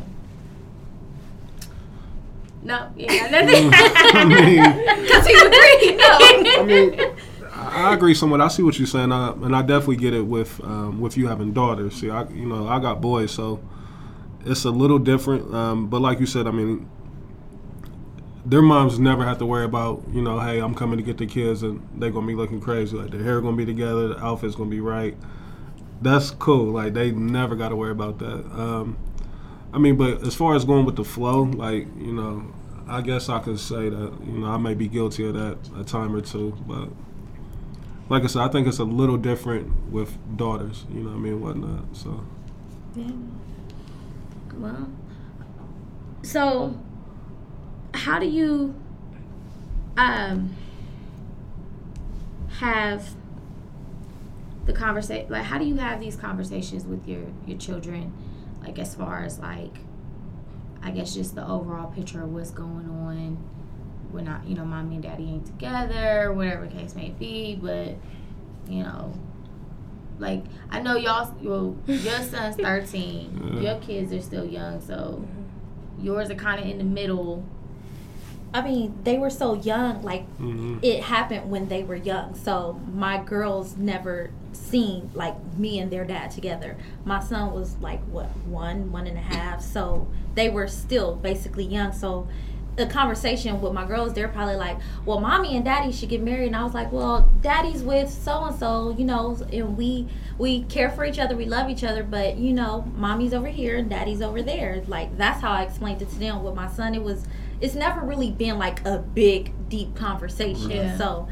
No, yeah, nothing. I mean, Because he agreed. No. I mean, I I agree somewhat. I see what you're saying, uh, and I definitely get it with um, with you having daughters. See, I you know I got boys, so it's a little different. Um, but like you said, I mean, their moms never have to worry about you know, hey, I'm coming to get the kids, and they're gonna be looking crazy. Like their hair gonna be together, the outfit's gonna be right. That's cool. Like they never got to worry about that. Um, I mean, but as far as going with the flow, like you know, I guess I could say that you know I may be guilty of that a time or two, but like I said, I think it's a little different with daughters. You know, what I mean, whatnot. So Yeah. Well, so how do you um have the conversation? Like, how do you have these conversations with your your children? Like, as far as like, I guess just the overall picture of what's going on. We're not, you know, mommy and daddy ain't together, whatever the case may be, but you know, like I know y'all, well, your son's thirteen, your kids are still young, so yours are kind of in the middle. I mean, they were so young. Like mhm. it happened when they were young. So my girls never seen like me and their dad together. My son was like what one, one and a half. So they were still basically young. So the conversation with my girls, they're probably like, "Well, mommy and daddy should get married." And I was like, "Well, daddy's with so and so, you know, and we we care for each other, we love each other, but you know, mommy's over here and daddy's over there." Like that's how I explained it to them. With my son, it was it's never really been like a big deep conversation. Yeah. So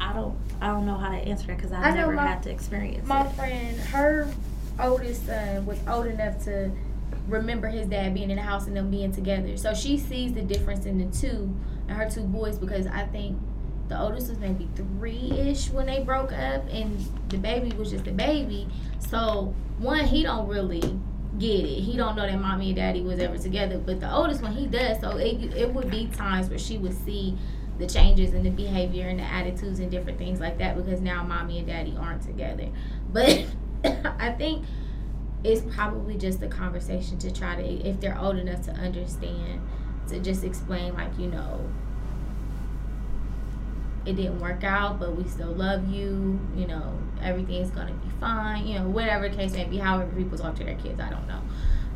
I don't I don't know how to answer that because I, I know never my- had to experience it. My it. friend, her oldest son was old enough to remember his dad being in the house and them being together. So she sees the difference in the two and her two boys because I think the oldest was maybe three ish when they broke up and the baby was just a baby. So one, he don't really get it. He don't know that mommy and daddy was ever together. But the oldest one he does. So it it would be times where she would see the changes in the behavior and the attitudes and different things like that because now mommy and daddy aren't together. But I think it's probably just a conversation to try to, if they're old enough to understand, to just explain, like, you know, it didn't work out, but we still love you. You know, everything's gonna be fine. You know, whatever the case may be. However, people talk to their kids, I don't know.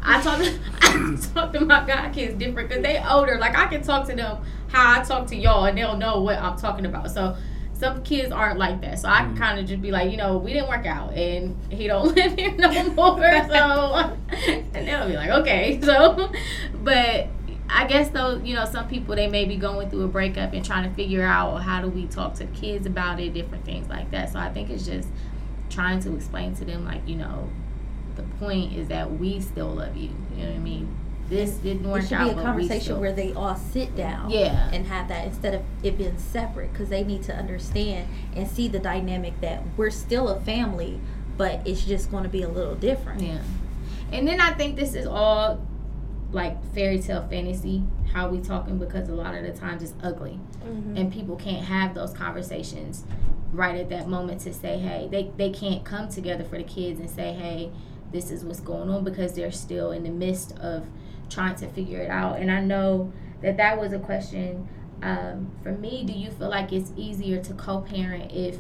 I talk to I talk to my god kids different because they older. Like I can talk to them how I talk to y'all, and they'll know what I'm talking about. So some kids aren't like that. So I can mm. kind of just be like, you know, we didn't work out, and he don't live here no more. So and they'll be like, okay. So, but I guess though, you know, some people they may be going through a breakup and trying to figure out how do we talk to kids about it, different things like that. So I think it's just trying to explain to them, like, you know, the point is that we still love you. You know what I mean? This didn't It should out, be a conversation still. where they all sit down Yeah. and have that instead of it being separate because they need to understand and see the dynamic that we're still a family, but it's just going to be a little different. Yeah. And then I think this is all like fairy tale fantasy, how we talking because a lot of the times it's ugly. Mhm. And people can't have those conversations right at that moment to say, hey, they, they can't come together for the kids and say, hey, this is what's going on because they're still in the midst of trying to figure it out. And I know that that was a question um, for me. Do you feel like it's easier to co parent if,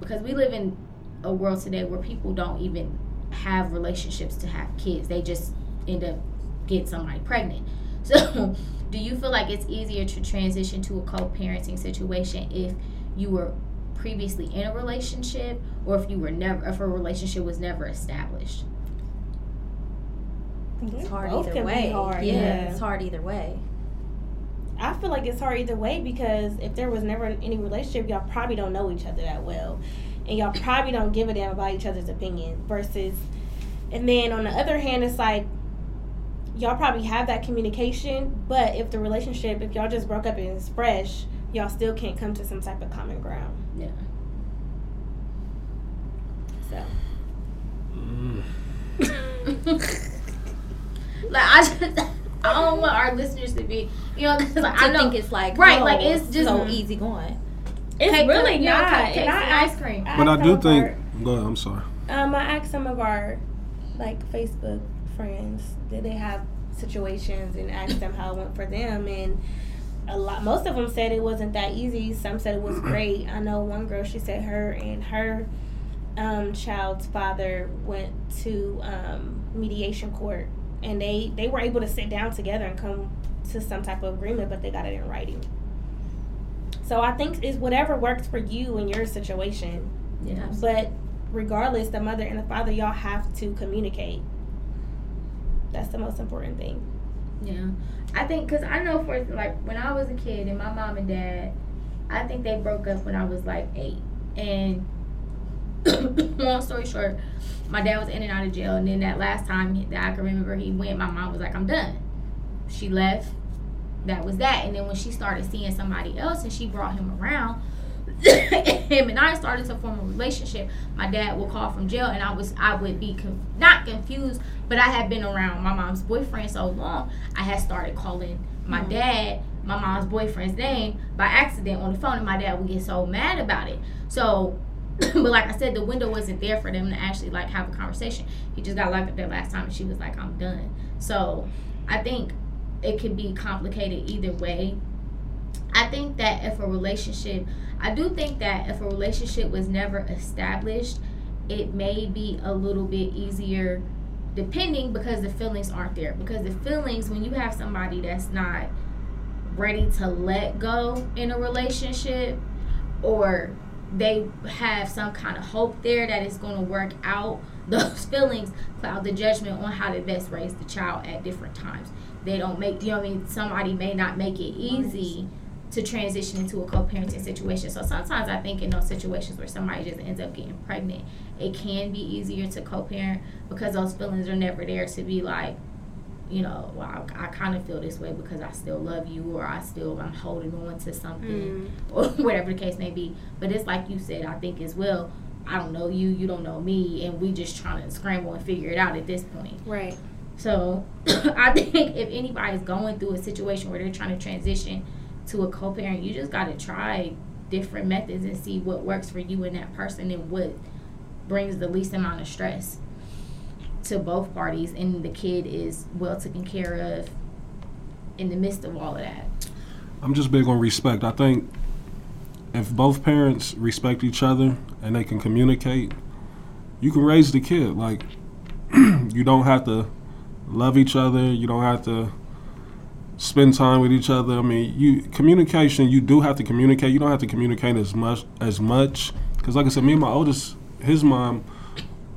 because we live in a world today where people don't even have relationships to have kids, they just end up getting somebody pregnant. So, do you feel like it's easier to transition to a co parenting situation if you were previously in a relationship or if you were never if a relationship was never established I think it's hard Both either way. hard, yeah, yeah. it's hard either way. I feel like it's hard either way because if there was never any relationship, y'all probably don't know each other that well, and y'all probably don't give a damn about each other's opinion. Versus, and then on the other hand, it's like y'all probably have that communication, but if the relationship, if y'all just broke up and it's fresh, y'all still can't come to some type of common ground. Yeah. So like I just I don't want our listeners to be you know 'cause, like, I I know think it's like Right, oh, like, it's just- so easy going. it's Cake- really you know, not. cupcakes And I and asked- ice cream. But I asked do think. our- Go ahead. I'm sorry. Um, I asked some of our like Facebook friends did they have situations and asked them how it went for them and a lot most of them said it wasn't that easy some said it was great i know one girl she said her and her um, child's father went to um, mediation court and they they were able to sit down together and come to some type of agreement but they got it in writing so i think it's whatever works for you in your situation Yeah. but regardless, the mother and the father, y'all have to communicate. That's the most important thing. Yeah, I think because I know for like when I was a kid and my mom and dad, I think they broke up when I was like eight. And long story short, my dad was in and out of jail, and then that last time that I can remember he went, my mom was like, "I'm done." She left. That was that. And then when she started seeing somebody else and she brought him around, him and I started to form a relationship. My dad would call from jail, and I was I would be con- not confused, but I had been around my mom's boyfriend so long, I had started calling my mm-hmm. dad my mom's boyfriend's name by accident on the phone, and my dad would get so mad about it. So, but like I said, the window wasn't there for them to actually like have a conversation. He just got locked up there last time, and she was like, "I'm done." So, I think it can be complicated either way. I think that if a relationship, I do think that if a relationship was never established, it may be a little bit easier depending because the feelings aren't there. Because the feelings, when you have somebody that's not ready to let go in a relationship or they have some kind of hope there that it's going to work out, those feelings cloud the judgment on how to best raise the child at different times. They don't make, you know I mean? Somebody may not make it easy to transition into a co-parenting situation. So sometimes I think in those situations where somebody just ends up getting pregnant, it can be easier to co-parent because those feelings are never there to be like, you know, well, I, I kind of feel this way because I still love you or I still I'm holding on to something mm-hmm. or whatever the case may be. But it's like you said, I think as well. I don't know you, you don't know me, and we just trying to scramble and figure it out at this point. Right. So I think if anybody's going through a situation where they're trying to transition to a co-parent, you just got to try different methods and see what works for you and that person and what brings the least amount of stress to both parties and the kid is well taken care of in the midst of all of that. I'm just big on respect. I think if both parents respect each other and they can communicate, you can raise the kid. Like you don't have to love each other. You don't have to spend time with each other. I mean, you communication. You do have to communicate. You don't have to communicate as much as much because, like I said, me and my oldest, his mom,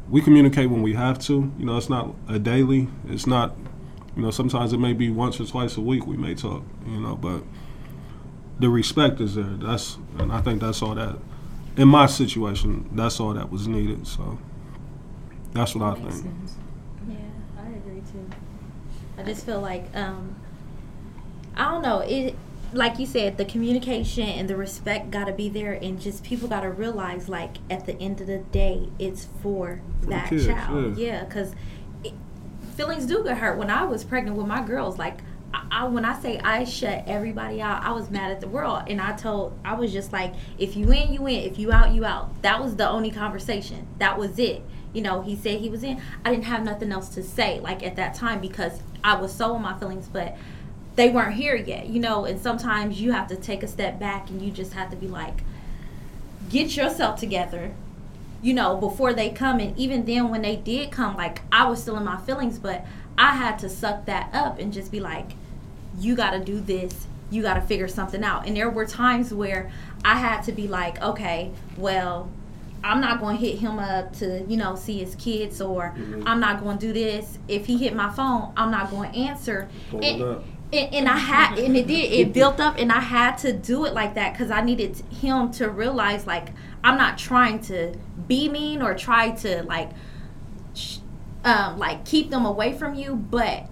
we communicate when we have to. You know, it's not a daily. It's not. You know, sometimes it may be once or twice a week we may talk. You know, but the respect is there. That's and I think that's all that. In my situation, that's all that was needed. So that's what I think. sense. Yeah, I agree too. I just feel like um I don't know, it like you said, the communication and the respect gotta be there and just people gotta realize like at the end of the day it's for, For that kids, child. yeah. Yeah, because feelings do get hurt. When I was pregnant with my girls, like I, I, when I say I shut everybody out, I was mad at the world, and I told I was just like, if you in, you in. If you out, you out. That was the only conversation. That was it. You know, he said he was in. I didn't have nothing else to say like at that time because I was so in my feelings, but they weren't here yet. You know, and sometimes you have to take a step back and you just have to be like, get yourself together you know, before they come. And even then, when they did come, like I was still in my feelings, but I had to suck that up and just be like, you got to do this. You got to figure something out. And there were times where I had to be like, okay, well, I'm not going to hit him up to, you know, see his kids, or mm-hmm. I'm not going to do this. If he hit my phone, I'm not going to answer. And- up. And, and I had, and it did, it built up, and I had to do it like that because I needed him to realize, like, I'm not trying to be mean or try to like, sh- um, like keep them away from you, but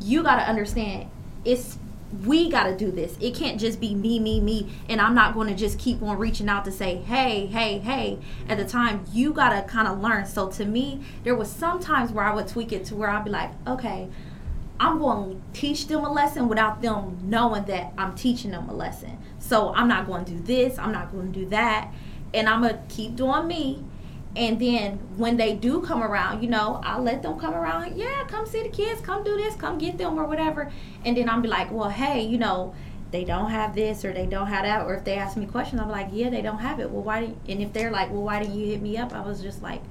you got to understand, it's we got to do this. It can't just be me, me, me. And I'm not going to just keep on reaching out to say, hey, hey, hey. At the time, you got to kind of learn. So to me, there was some times where I would tweak it to where I'd be like, okay, I'm going to teach them a lesson without them knowing that I'm teaching them a lesson. So I'm not going to do this, I'm not going to do that. And I'm going to keep doing me and then when they do come around, you know, I'll let them come around. Yeah, come see the kids. Come do this. Come get them or whatever. And then I'll be like, well, hey, you know, they don't have this or they don't have that. Or if they ask me questions, I'm like, yeah, they don't have it. Well, why? Didn't, and if they're like, well, why didn't you hit me up? I was just like,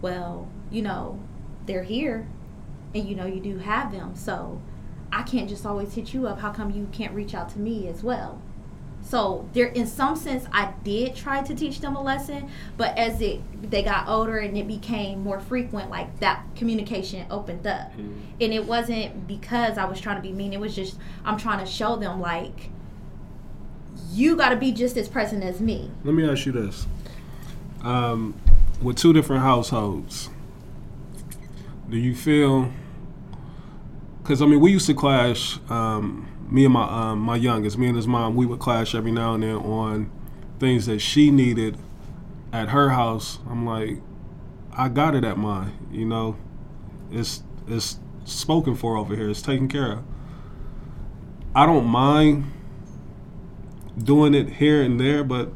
well, you know, they're here, and you know, you do have them. So I can't just always hit you up. How come you can't reach out to me as well? So there, in some sense, I did try to teach them a lesson, but as it they got older and it became more frequent, like that communication opened up, mm-hmm. and it wasn't because I was trying to be mean. It was just I'm trying to show them like you got to be just as present as me. Let me ask you this: um, with two different households, do you feel? Because I mean, we used to clash. Um, me and my um, my youngest, me and his mom, we would clash every now and then on things that she needed at her house. I'm like, I got it at mine. You know, it's it's spoken for over here. It's taken care of. I don't mind doing it here and there, but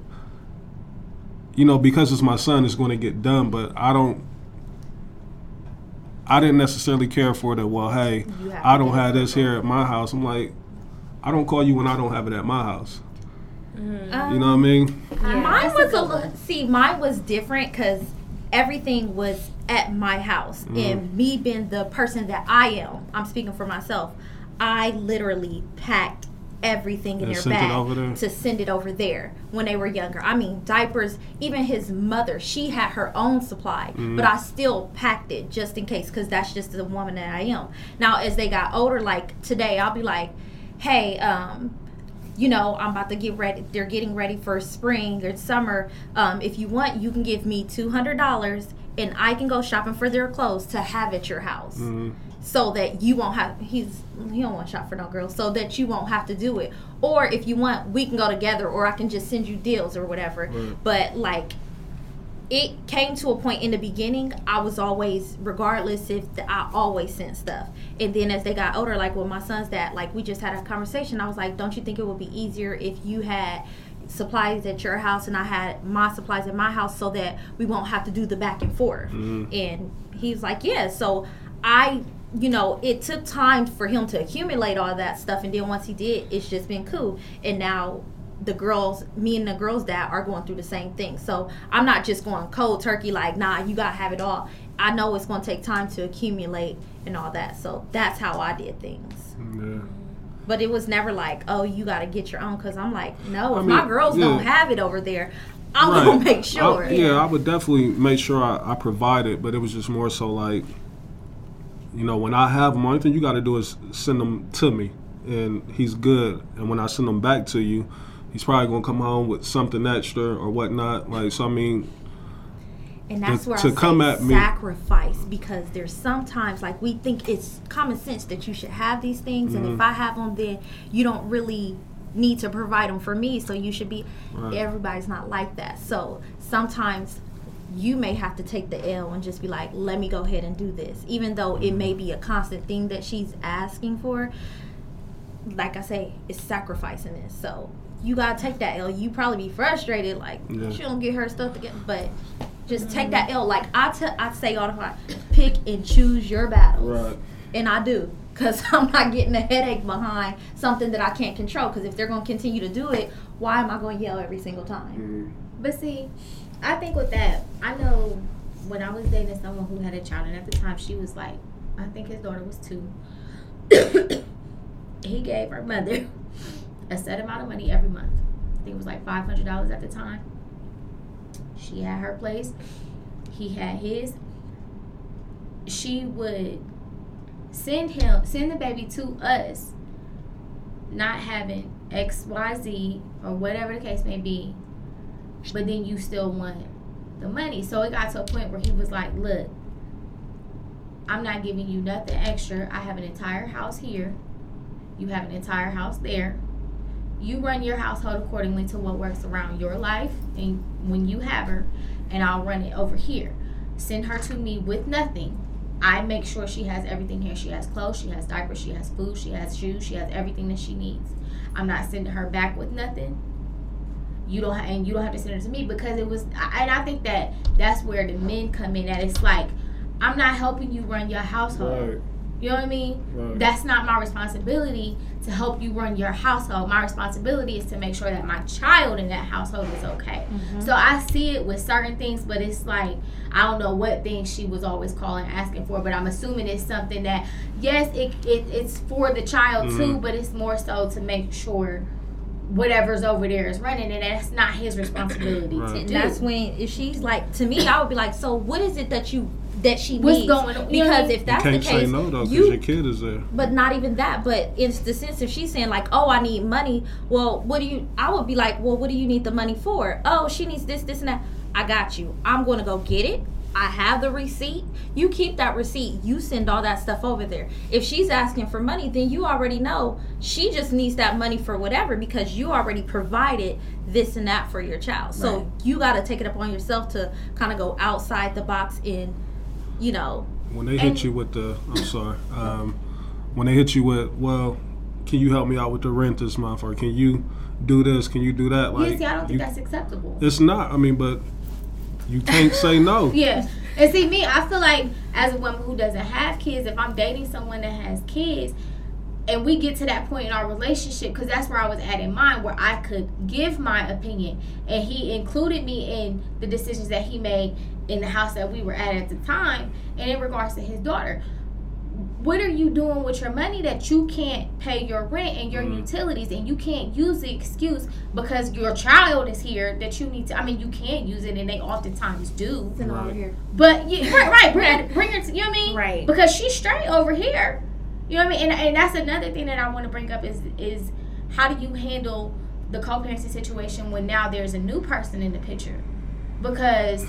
you know, because it's my son, it's going to get done. But I don't. I didn't necessarily care for the well. Hey, I don't have this here at my house. I'm like, I don't call you when I don't have it at my house. Mm. you know what I mean? Yeah, mine was a little, see, mine was different because everything was at my house, mm. and me being the person that I am, I'm speaking for myself. I literally packed everything in their bag to send it over there when they were younger. I mean, diapers, even his mother, she had her own supply, mm-hmm. but I still packed it just in case because that's just the woman that I am. Now, as they got older, like today, I'll be like, hey, um, you know, I'm about to get ready. They're getting ready for spring or summer. Um, if you want, you can give me two hundred dollars, and I can go shopping for their clothes to have at your house, mm-hmm. So that you won't have. He's he don't want to shop for no girls, so that you won't have to do it. Or if you want, we can go together, or I can just send you deals or whatever. Right. But like, it came to a point in the beginning i was always regardless if the, i always sent stuff and then as they got older like with my son's dad like we just had a conversation i was like don't you think it would be easier if you had supplies at your house and i had my supplies at my house so that we won't have to do the back and forth mm-hmm. and he's like yeah so i you know, it took time for him to accumulate all that stuff, and then once he did, it's just been cool. And now the girls, me and the girls that are going through the same thing. So I'm not just going cold turkey like, nah, you gotta have it all. I know it's gonna take time to accumulate and all that. So that's how I did things. Yeah. But it was never like, oh, you gotta get your own. Cause I'm like, no, if mean, my girls yeah. don't have it over there, I'm right. gonna make sure. I, yeah, I would definitely make sure I, I provide it. But it was just more so like, you know, when I have them, only thing you got to do is send them to me, and he's good. And when I send them back to you, he's probably gonna come home with something extra or whatnot. Like so, I mean. And that's where to I come at me sacrifice because there's sometimes like we think it's common sense that you should have these things, mm-hmm. and if mm-hmm. I have them, then you don't really need to provide them for me. So you should be. Right. Everybody's not like that. So sometimes you may have to take the L and just be like, let me go ahead and do this, even though it may mm-hmm. be a constant thing that she's asking for. Like I say, it's sacrificing this. So you gotta take that L. You probably be frustrated, like yeah. she don't get her stuff together, but just take that L. Like I, t- I say all the time, pick and choose your battles, right. and I do, cause I'm not getting a headache behind something that I can't control. Cause if they're gonna continue to do it, why am I going to yell every single time? Mm-hmm. But see, I think with that, I know when I was dating someone who had a child, and at the time she was like, I think his daughter was two. he gave her mother a set amount of money every month. I think it was like five hundred dollars at the time. She had her place. He had his. She would send him send the baby to us, not having X, Y, Z, or whatever the case may be, but then you still want the money. So it got to a point where he was like, Look, I'm not giving you nothing extra. I have an entire house here You have an entire house there. You run your household accordingly to what works around your life and when you have her, and I'll run it over here. Send her to me with nothing. I make sure she has everything here. She has clothes, she has diapers, she has food, she has shoes, she has everything that she needs. I'm not sending her back with nothing. You don't, ha- and you don't have to send it to me because it was. I- And I think that that's where the men come in. That it's like, I'm not helping you run your household. Right. You know what I mean? Right. That's not my responsibility to help you run your household. My responsibility is to make sure that my child in that household is okay. So I see it with certain things, but it's like I don't know what things she was always calling asking for, but I'm assuming it's something that yes, it, it it's for the child too, Mhm. but it's more so to make sure whatever's over there is running, and that's not his responsibility Right. to And do. that's when if she's like to me, I would be like, so what is it that you that she What's needs? going on? You know what I Because mean? if You that's can't the say case, no though, because you your kid is there. but not even that. But it's the sense if she's saying like, "Oh, I need money." Well, what do you? I would be like, "Well, what do you need the money for?" Oh, she needs this, this, and that. I got you. I'm going to go get it. I have the receipt. You keep that receipt. You send all that stuff over there. If she's asking for money, then you already know she just needs that money for whatever because you already provided this and that for your child. So Right. you got to take it upon yourself to kind of go outside the box and, you know, When they hit And- you with the, I'm sorry, um, when they hit you with, well, can you help me out with the rent this month, or can you do this, can you do that? Like, yeah, see, I don't think you- that's acceptable. it's not. I mean, but you can't say no. Yeah. And see, me, I feel like as a woman who doesn't have kids, if I'm dating someone that has kids, and we get to that point in our relationship, because that's where I was at in mine, where I could give my opinion, and he included me in the decisions that he made in the house that we were at at the time, and in regards to his daughter. What are you doing with your money that you can't pay your rent and your Mhm. utilities, and you can't use the excuse because your child is here that you need to? I mean, you can use it, and they oftentimes do. send Right. over here. But yeah, right, right, bring her, bring her to you know what I mean? Right. Because she's straight over here. You know what I mean? And, and that's another thing that I want to bring up is is how do you handle the co-parenting situation when now there's a new person in the picture? Because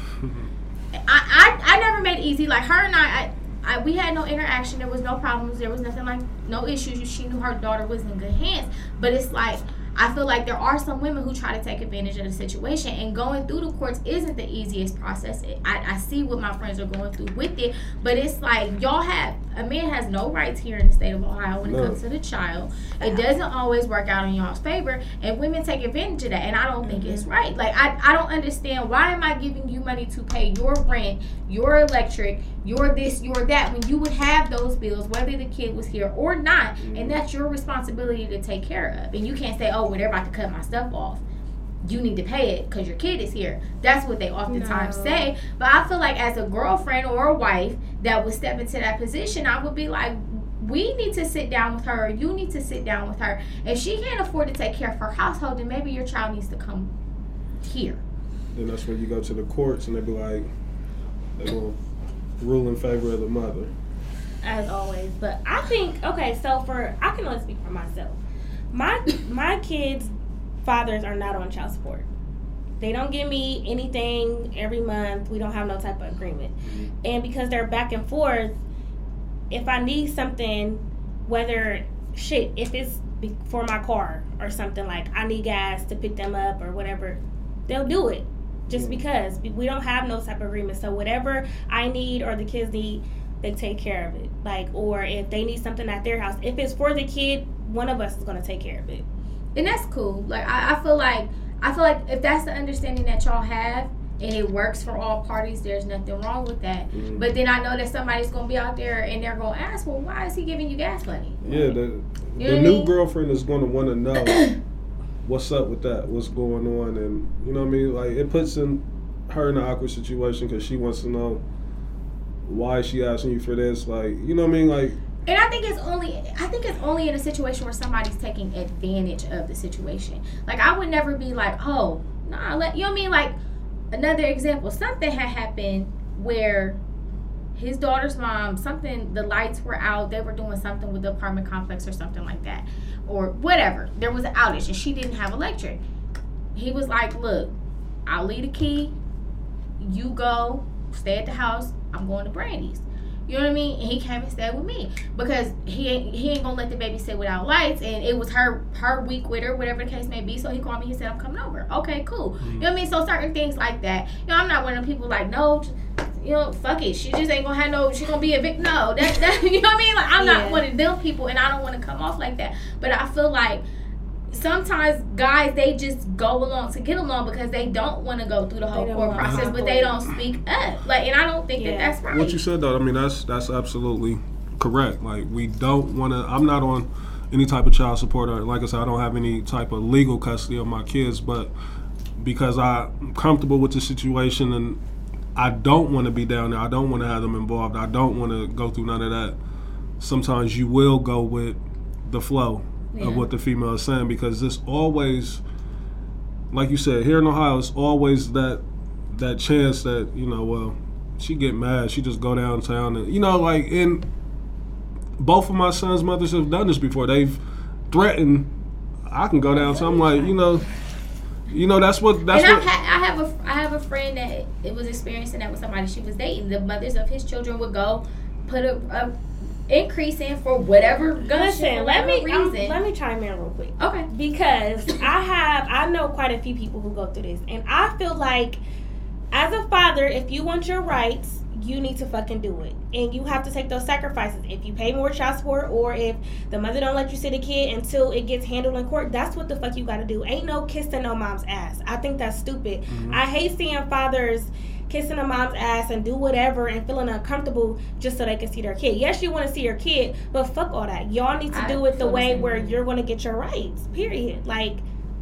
I, I I never made it easy. Like her and I, I, I we had no interaction. There was no problems. There was nothing like no issues. She knew her daughter was in good hands. But it's like I feel like there are some women who try to take advantage of the situation, and going through the courts isn't the easiest process. I, I see what my friends are going through with it, but it's like y'all have a man has no rights here in the state of Ohio when it comes to the child. It doesn't always work out in y'all's favor, and women take advantage of that, and I don't think it's mm-hmm. right. Like I, I don't understand why am I giving you money to pay your rent, your electric, your this, you're that, when you would have those bills whether the kid was here or not, and mm-hmm. that's your responsibility to take care of. And you can't say, oh, well, they're about to cut my stuff off. You need to pay it because your kid is here. That's what they oftentimes No. say. But I feel like as a girlfriend or a wife that would step into that position, I would be like, we need to sit down with her. You need to sit down with her. If she can't afford to take care of her household, then maybe your child needs to come here. Then that's when you go to the courts and they be like, they will rule in favor of the mother. as always. But I think okay, so for I can only speak for myself. My my kids' fathers are not on child support. They don't give me anything every month. We don't have no type of agreement. Mm-hmm. And because they're back and forth, if I need something, whether shit, if it's for my car or something like I need gas to pick them up or whatever, they'll do it. Just because we don't have no type of agreement. So whatever I need or the kids need, they take care of it. Like, or if they need something at their house, if it's for the kid, one of us is gonna take care of it. and that's cool. Like I, I feel like I feel like if that's the understanding that y'all have and it works for all parties, there's nothing wrong with that. Mhm. But then I know that somebody's gonna be out there and they're gonna ask, well, why is he giving you gas money? Yeah, the, You know the new mean? girlfriend is going to want to know what's up with that, what's going on, and you know what I mean. Like it puts in her in an awkward situation because she wants to know why is she asking you for this. Like you know what I mean. Like And I think it's only I think it's only in a situation where somebody's taking advantage of the situation. Like I would never be like, oh, nah, let you know what I mean? Like another example, something had happened where his daughter's mom, something the lights were out, they were doing something with the apartment complex or something like that. Or whatever. There was an outage and she didn't have electric. He was like, Look, I'll leave the key, you go, stay at the house, I'm going to Brandy's You know what I mean? And he came and stayed with me because he ain't he ain't gonna let the baby sit without lights, and it was her her week with her, whatever the case may be. So he called me. He said, "I'm coming over." Okay, cool. You know what I mean? So certain things like that. You know, I'm not one of the people like no. You know, fuck it. She just ain't gonna have no. She gonna be a big no. That that. You know what I mean? Like I'm Yeah. not one of them people, and I don't want to come off like that. But I feel like sometimes guys they just go along to get along because they don't want to go through the whole court process, but they don't speak up. Like, and I don't think Yeah. that that's right. What you said though, I mean that's that's absolutely correct. Like we don't want to. I'm not on any type of child support, or like I said, I don't have any type of legal custody of my kids. But because I'm comfortable with the situation and I don't want to be down there, I don't want to have them involved. I don't want to go through none of that. Sometimes you will go with the flow Yeah. of what the female is saying because this always, like you said, here in Ohio, it's always that that chance that you know, well, she get mad, she just go downtown, and you know, like in both of my sons' mothers have done this before. They've threatened, I can go downtown. I'm like, you know, you know, that's what that's and what. Had, I have a I have a friend that it was experiencing that with somebody she was dating. The mothers of his children would go put a, a increase in for whatever gumption, for Listen, let whatever me um, reason. let me chime in real quick. okay. because I have I know quite a few people who go through this, and I feel like as a father, if you want your rights, you need to fucking do it, and you have to take those sacrifices. If you pay more child support, or if the mother don't let you see the kid until it gets handled in court, that's what the fuck you got to do. Ain't no kissing no mom's ass. I think that's stupid. I hate seeing fathers kissing a mom's ass and do whatever and feeling uncomfortable just so they can see their kid. Yes, you want to see your kid, but fuck all that. Y'all need to I do it the way where you're going to get your rights. Period. Like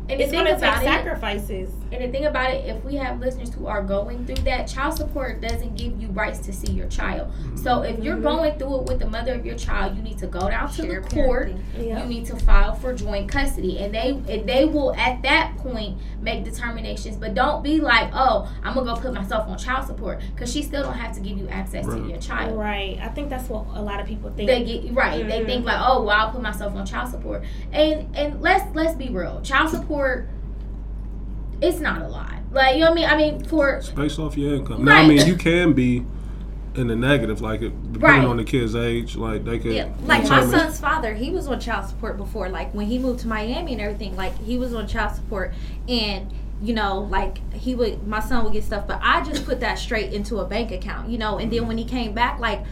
And the it's thing going to take about it, and the thing about it, if we have listeners who are going through that, child support doesn't give you rights to see your child. So if you're Mhm. going through it with the mother of your child, you need to go down to Share the court. parenting. Yeah. you need to file for joint custody and they and they will at that point make determinations but don't be like oh i'm gonna go put myself on child support because she still don't have to give you access to your child Right. I think that's what a lot of people think. they get right they Mhm. think like oh well i'll put myself on child support and and let's let's be real child support it's not a lot like you know what i mean i mean for It's based off your income. Now, I mean, you can be in the negative, like it, depending Right. on the kid's age. Like they could. Yeah, like my son's father, he was on child support before. Like when he moved to Miami and everything, like he was on child support, and you know, like he would, my son would get stuff, but I just put that straight into a bank account, you know. And then mm-hmm. when he came back, like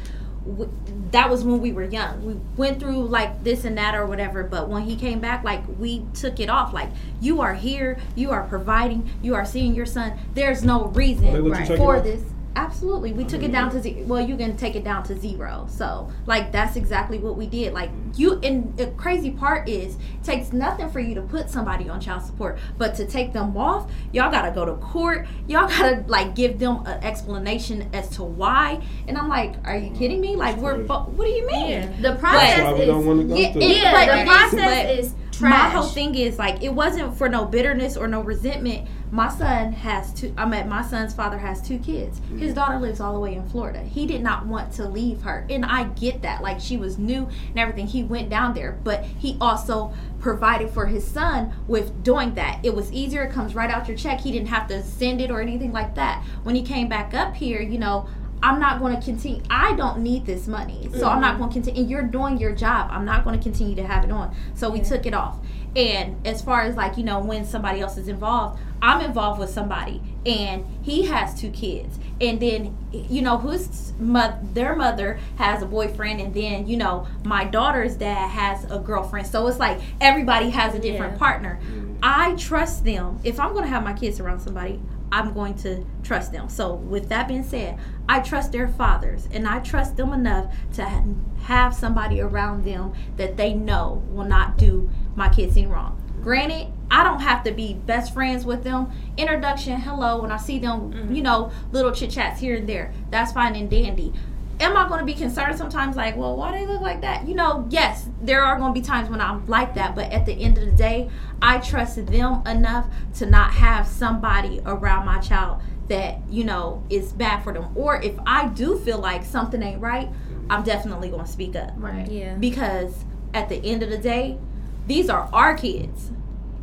w- that was when we were young. We went through like this and that or whatever, but when he came back, like we took it off. Like you are here, you are providing, you are seeing your son. There's no reason They let you Right. for this. Absolutely, we took it down to zero. Well, you can take it down to zero. So, like, that's exactly what we did. Like, you and the crazy part is, it takes nothing for you to put somebody on child support, but to take them off, y'all gotta go to court. Y'all gotta like give them an explanation as to why. And I'm like, are you kidding me? Like, we're bo- what do you mean? Yeah. the process That's why we don't is want to go Yeah, through. it- it. yeah the process but is My whole thing is like it wasn't for no bitterness or no resentment. My son has two. I met my son's father has two kids. His daughter lives all the way in Florida. He did not want to leave her, and I get that. Like she was new and everything. He went down there, but he also provided for his son with doing that. It was easier. It comes right out your check. He didn't have to send it or anything like that. When he came back up here, you know. I'm not going to continue. I don't need this money, so I'm not mm-hmm. going to continue. And you're doing your job. I'm not going to continue to have it on. So we took it off. And as far as like you know, when somebody else is involved, I'm involved with somebody, and he has two kids, and then you know whose mo- their mother has a boyfriend, and then you know my daughter's dad has a girlfriend. So it's like everybody has a different Yeah. partner. Mm-hmm. I trust them. If I'm going to have my kids around somebody, I'm going to trust them. So, with that being said, I trust their fathers and I trust them enough to have somebody around them that they know will not do my kids any wrong. Granted, I don't have to be best friends with them. Introduction, hello, when I see them, mm-hmm. you know, little chit chats here and there. That's fine and dandy. Am I going to be concerned sometimes, like, well, why do they look like that? You know, yes, there are going to be times when I'm like that, but at the end of the day, I trust them enough to not have somebody around my child that, you know, is bad for them. Or if I do feel like something ain't right, I'm definitely going to speak up right yeah. because at the end of the day, these are our kids.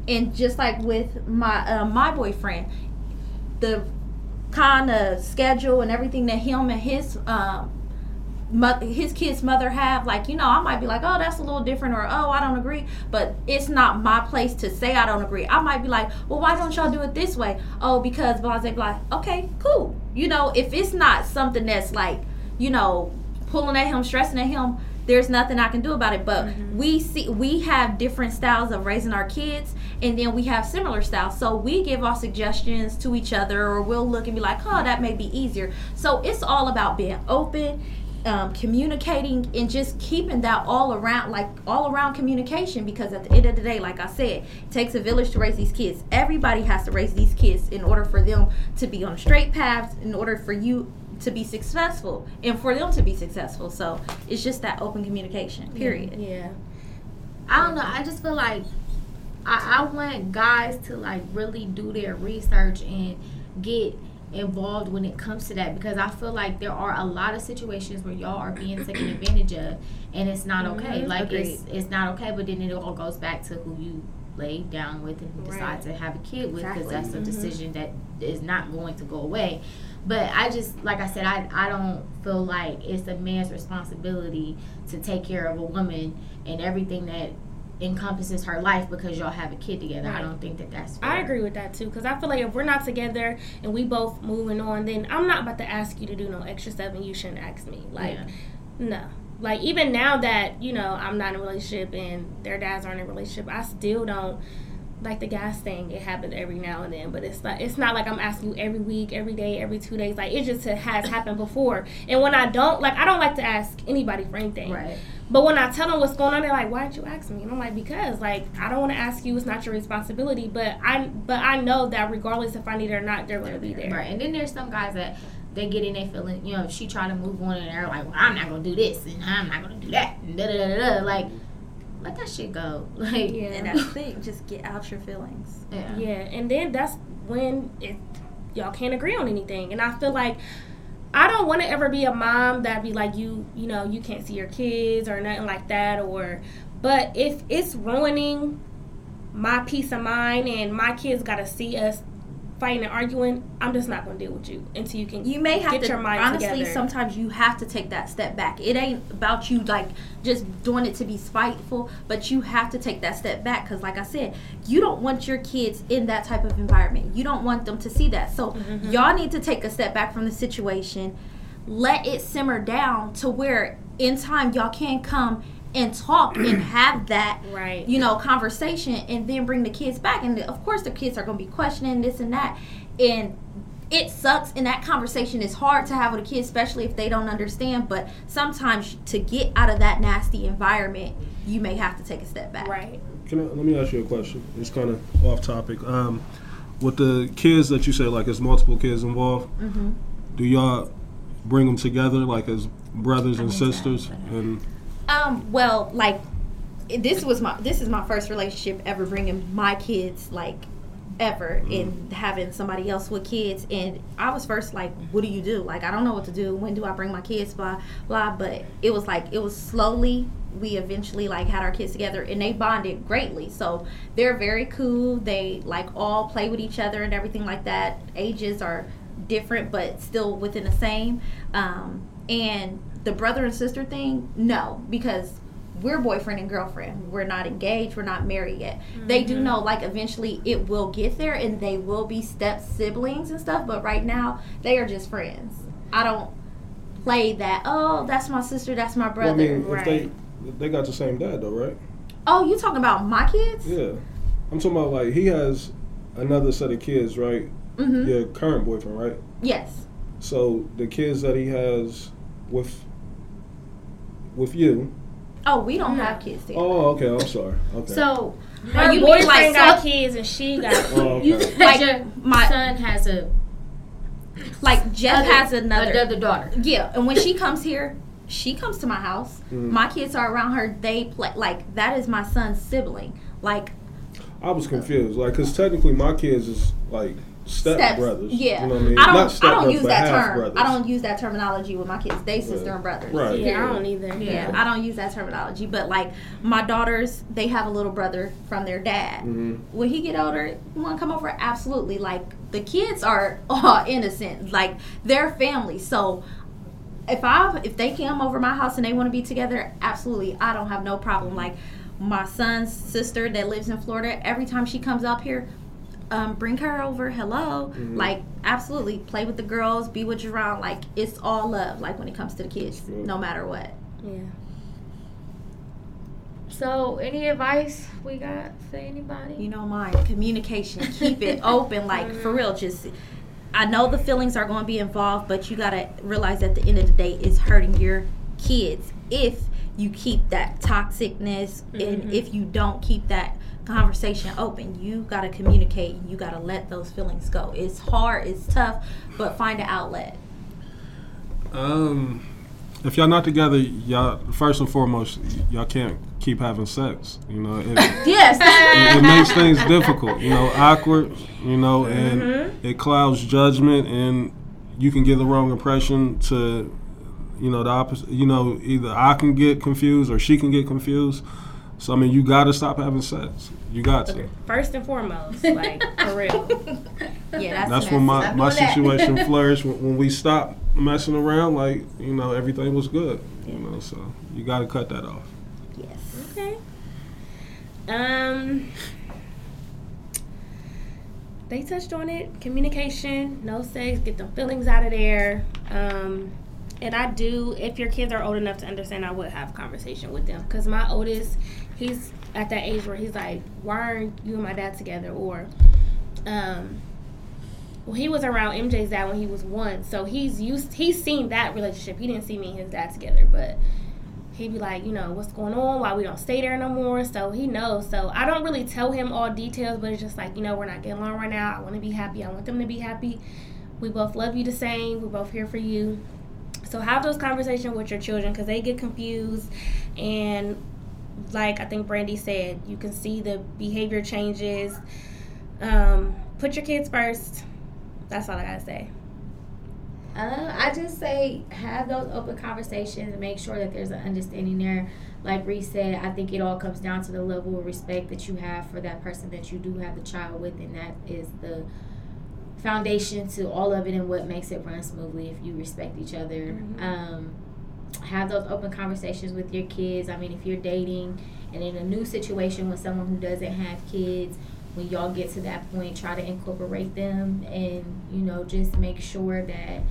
And just like with my uh, my boyfriend, the kind of schedule and everything that him and his um, mo- his kid's mother have like you know i might be like oh that's a little different or oh i don't agree but it's not my place to say i don't agree i might be like well why don't y'all do it this way oh because blah blah blah okay cool you know if it's not something that's like you know pulling at him stressing at him there's nothing I can do about it. But mm-hmm. we see we have different styles of raising our kids, and then we have similar styles. So we give our suggestions to each other, or we'll look and be like, "Oh, that may be easier." So it's all about being open. Um, communicating and just keeping that all around like all around communication because at the end of the day like i said it takes a village to raise these kids everybody has to raise these kids in order for them to be on a straight path in order for you to be successful and for them to be successful. So it's just that open communication, period. Yeah. I don't know. I just feel like I, I want guys to like really do their research and get involved when it comes to that because I feel like there are a lot of situations where y'all are being taken advantage of and it's not okay. Mhm. Like it's Agreed. it's not okay. But then it all goes back to who you lay down with and decide Right. to have a kid with because Exactly. that's a Mhm. decision that is not going to go away. But I just like I said, I I don't feel like it's a man's responsibility to take care of a woman and everything that encompasses her life because y'all have a kid together. I don't think that that's fair. I agree with that too because I feel like if we're not together and we both moving on, then I'm not about to ask you to do no extra stuff and you shouldn't ask me. Like, Yeah. no. Like even now that you know I'm not in a relationship and their dads aren't in a relationship, I still don't like the gas thing. It happens every now and then, but it's like it's not like I'm asking you every week, every day, every two days. Like it just has happened before. And when I don't, like I don't like to ask anybody for anything. Right. But when I tell them what's going on, they're like, "Why'd you ask me?" And I'm like, "Because like I don't want to ask you. It's not your responsibility." But I but I know that regardless if I need it or not, they're going to be there. Right. And then there's some guys that they get in their feeling, you know, she try to move on and they're like, well, I'm not going to do this and I'm not going to do that. And da, da, da, da. Like, let that shit go. Like, Yeah. And that's the thing, just get out your feelings. yeah. Yeah, and then that's when it y'all can't agree on anything. And I feel like I don't want to ever be a mom that be like you, you know, you can't see your kids or nothing like that or but if it's ruining my peace of mind and my kids got to see us fighting and arguing, I'm just not going to deal with you until you can You may have get to your mind honestly together. sometimes you have to take that step back. It ain't about you like just doing it to be spiteful, but you have to take that step back cuz like I said, you don't want your kids in that type of environment. You don't want them to see that. So Mm-hmm. y'all need to take a step back from the situation. Let it simmer down to where in time y'all can come and talk and have that Right. you know conversation and then bring the kids back and of course the kids are going to be questioning this and that and it sucks and that conversation is hard to have with a kid especially if they don't understand but sometimes to get out of that nasty environment you may have to take a step back Right. Can I, let me ask you a question. It's kind of off topic. Um, with the kids that you say, like, there's multiple kids involved. Mhm. Do y'all bring them together, like, as brothers and I think so. sisters? And Um, well, like this was my this is my first relationship ever bringing my kids like ever and having somebody else with kids. And I was first like what do you do? Like I don't know what to do. When do I bring my kids? Blah blah. But it was like it was slowly we eventually like had our kids together and they bonded greatly. So they're very cool. They like all play with each other and everything like that. Ages are different but still within the same. Um, and the brother and sister thing no because we're boyfriend and girlfriend we're not engaged we're not married yet they do know like eventually it will get there and they will be step siblings and stuff but right now they are just friends i don't play that oh that's my sister that's my well, brother I mean, if right. they they got the same dad though, right? oh you talking about my kids Yeah. I'm talking about like he has another set of kids, right? mm-hmm Your current boyfriend, right? yes So the kids that he has with with you. oh we don't have kids together. Oh, okay. I'm sorry. Okay. So, Her you mean boyfriend like got kids and she got oh, okay. you Like, your my- son has a like jeff other- has another another daughter. Yeah, and when she comes here, she comes to my house. Mhm. My kids are around her. They play like that is my son's sibling. Like I was confused, like, cause technically my kids is like step steps. Yeah, You know what I mean? I don't. Not I don't use that term. Brothers. I don't use that terminology with my kids. They sister Right. and brothers. Right. Yeah, I don't either. Yeah, I don't use that terminology. But like my daughters, they have a little brother from their dad. hmm When he get older, you want to come over? Absolutely. Like the kids are all innocent. Like their family. So if I if they come over my house and they want to be together, absolutely, I don't have no problem. Like my son's sister that lives in Florida, every time she comes up here, um, bring her over. Hello, Mhm. like absolutely, play with the girls, be with Jerron. Like it's all love. Like when it comes to the kids, True. no matter what. Yeah. So, any advice we got for anybody? You know, mine communication. Keep it open. Like for real, just. I know the feelings are going to be involved, but you got to realize at the end of the day, it's hurting your kids if you keep that toxicness and Mhm. if you don't keep that conversation open. You got to communicate. You got to let those feelings go. It's hard, it's tough, but find an outlet. Um, if y'all not together, y'all first and foremost, y'all can't keep having sex. You know, it, Yes. it, it makes things difficult. You know, awkward. You know, and it clouds judgment, and you can give the wrong impression to, you know, the opposite. You know, either I can get confused or she can get confused. So I mean, you got to stop having sex. You got to. Okay. First and foremost, like for real. yeah, that's, That's when my, my doing that. situation flourished when, when we stopped messing around. Like you know, everything was good. You know, so you got to cut that off. Yes. Okay. Um, they touched on it. Communication, no sex, get the feelings out of there. Um, and I do, if your kids are old enough to understand, I would have conversation with them. Because my oldest, he's at that age where he's like, why aren't you and my dad together? Or, um, well, he was around MJ's dad when he was one, so he's used. He's seen that relationship. He didn't see me and his dad together, but he'd be like, you know, what's going on? Why we don't stay there no more? So he knows. So I don't really tell him all details, but it's just like, you know, we're not getting along right now. I want to be happy. I want them to be happy. We both love you the same. We're both here for you. So have those conversations with your children because they get confused and like I think Brandy said, you can see the behavior changes. Um, put your kids first. That's all I gotta say. Uh, I just say have those open conversations and make sure that there's an understanding there. Like Reese said, I think it all comes down to the level of respect that you have for that person that you do have the child with, and that is the foundation to all of it and what makes it run smoothly if you respect each other. Mhm. Um, have those open conversations with your kids. I mean, if you're dating and in a new situation with someone who doesn't have kids, when y'all get to that point, try to incorporate them and, you know, just make sure that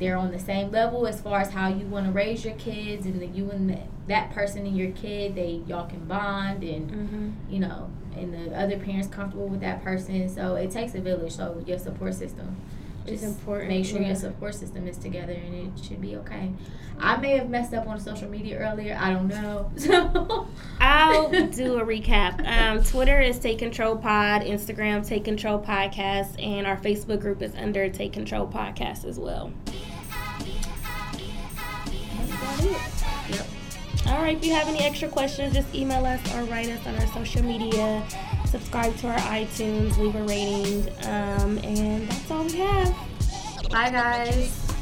they're on the same level as far as how you want to raise your kids and that you and the, that person and your kid, they y'all can bond and Mm-hmm. you know, and the other parents comfortable with that person. So it takes a village. So your support system. It's Just important, Make sure yeah. your support system is together and it should be okay. I may have messed up on social media earlier. I don't know. So I'll do a recap. Um, Twitter is Take Control Pod, Instagram Take Control Podcast, and our Facebook group is under Take Control Podcast as well. That's about it. Yep. All right. If you have any extra questions, just email us or write us on our social media. Subscribe to our iTunes, leave a rating, um, and that's all we have. Bye guys.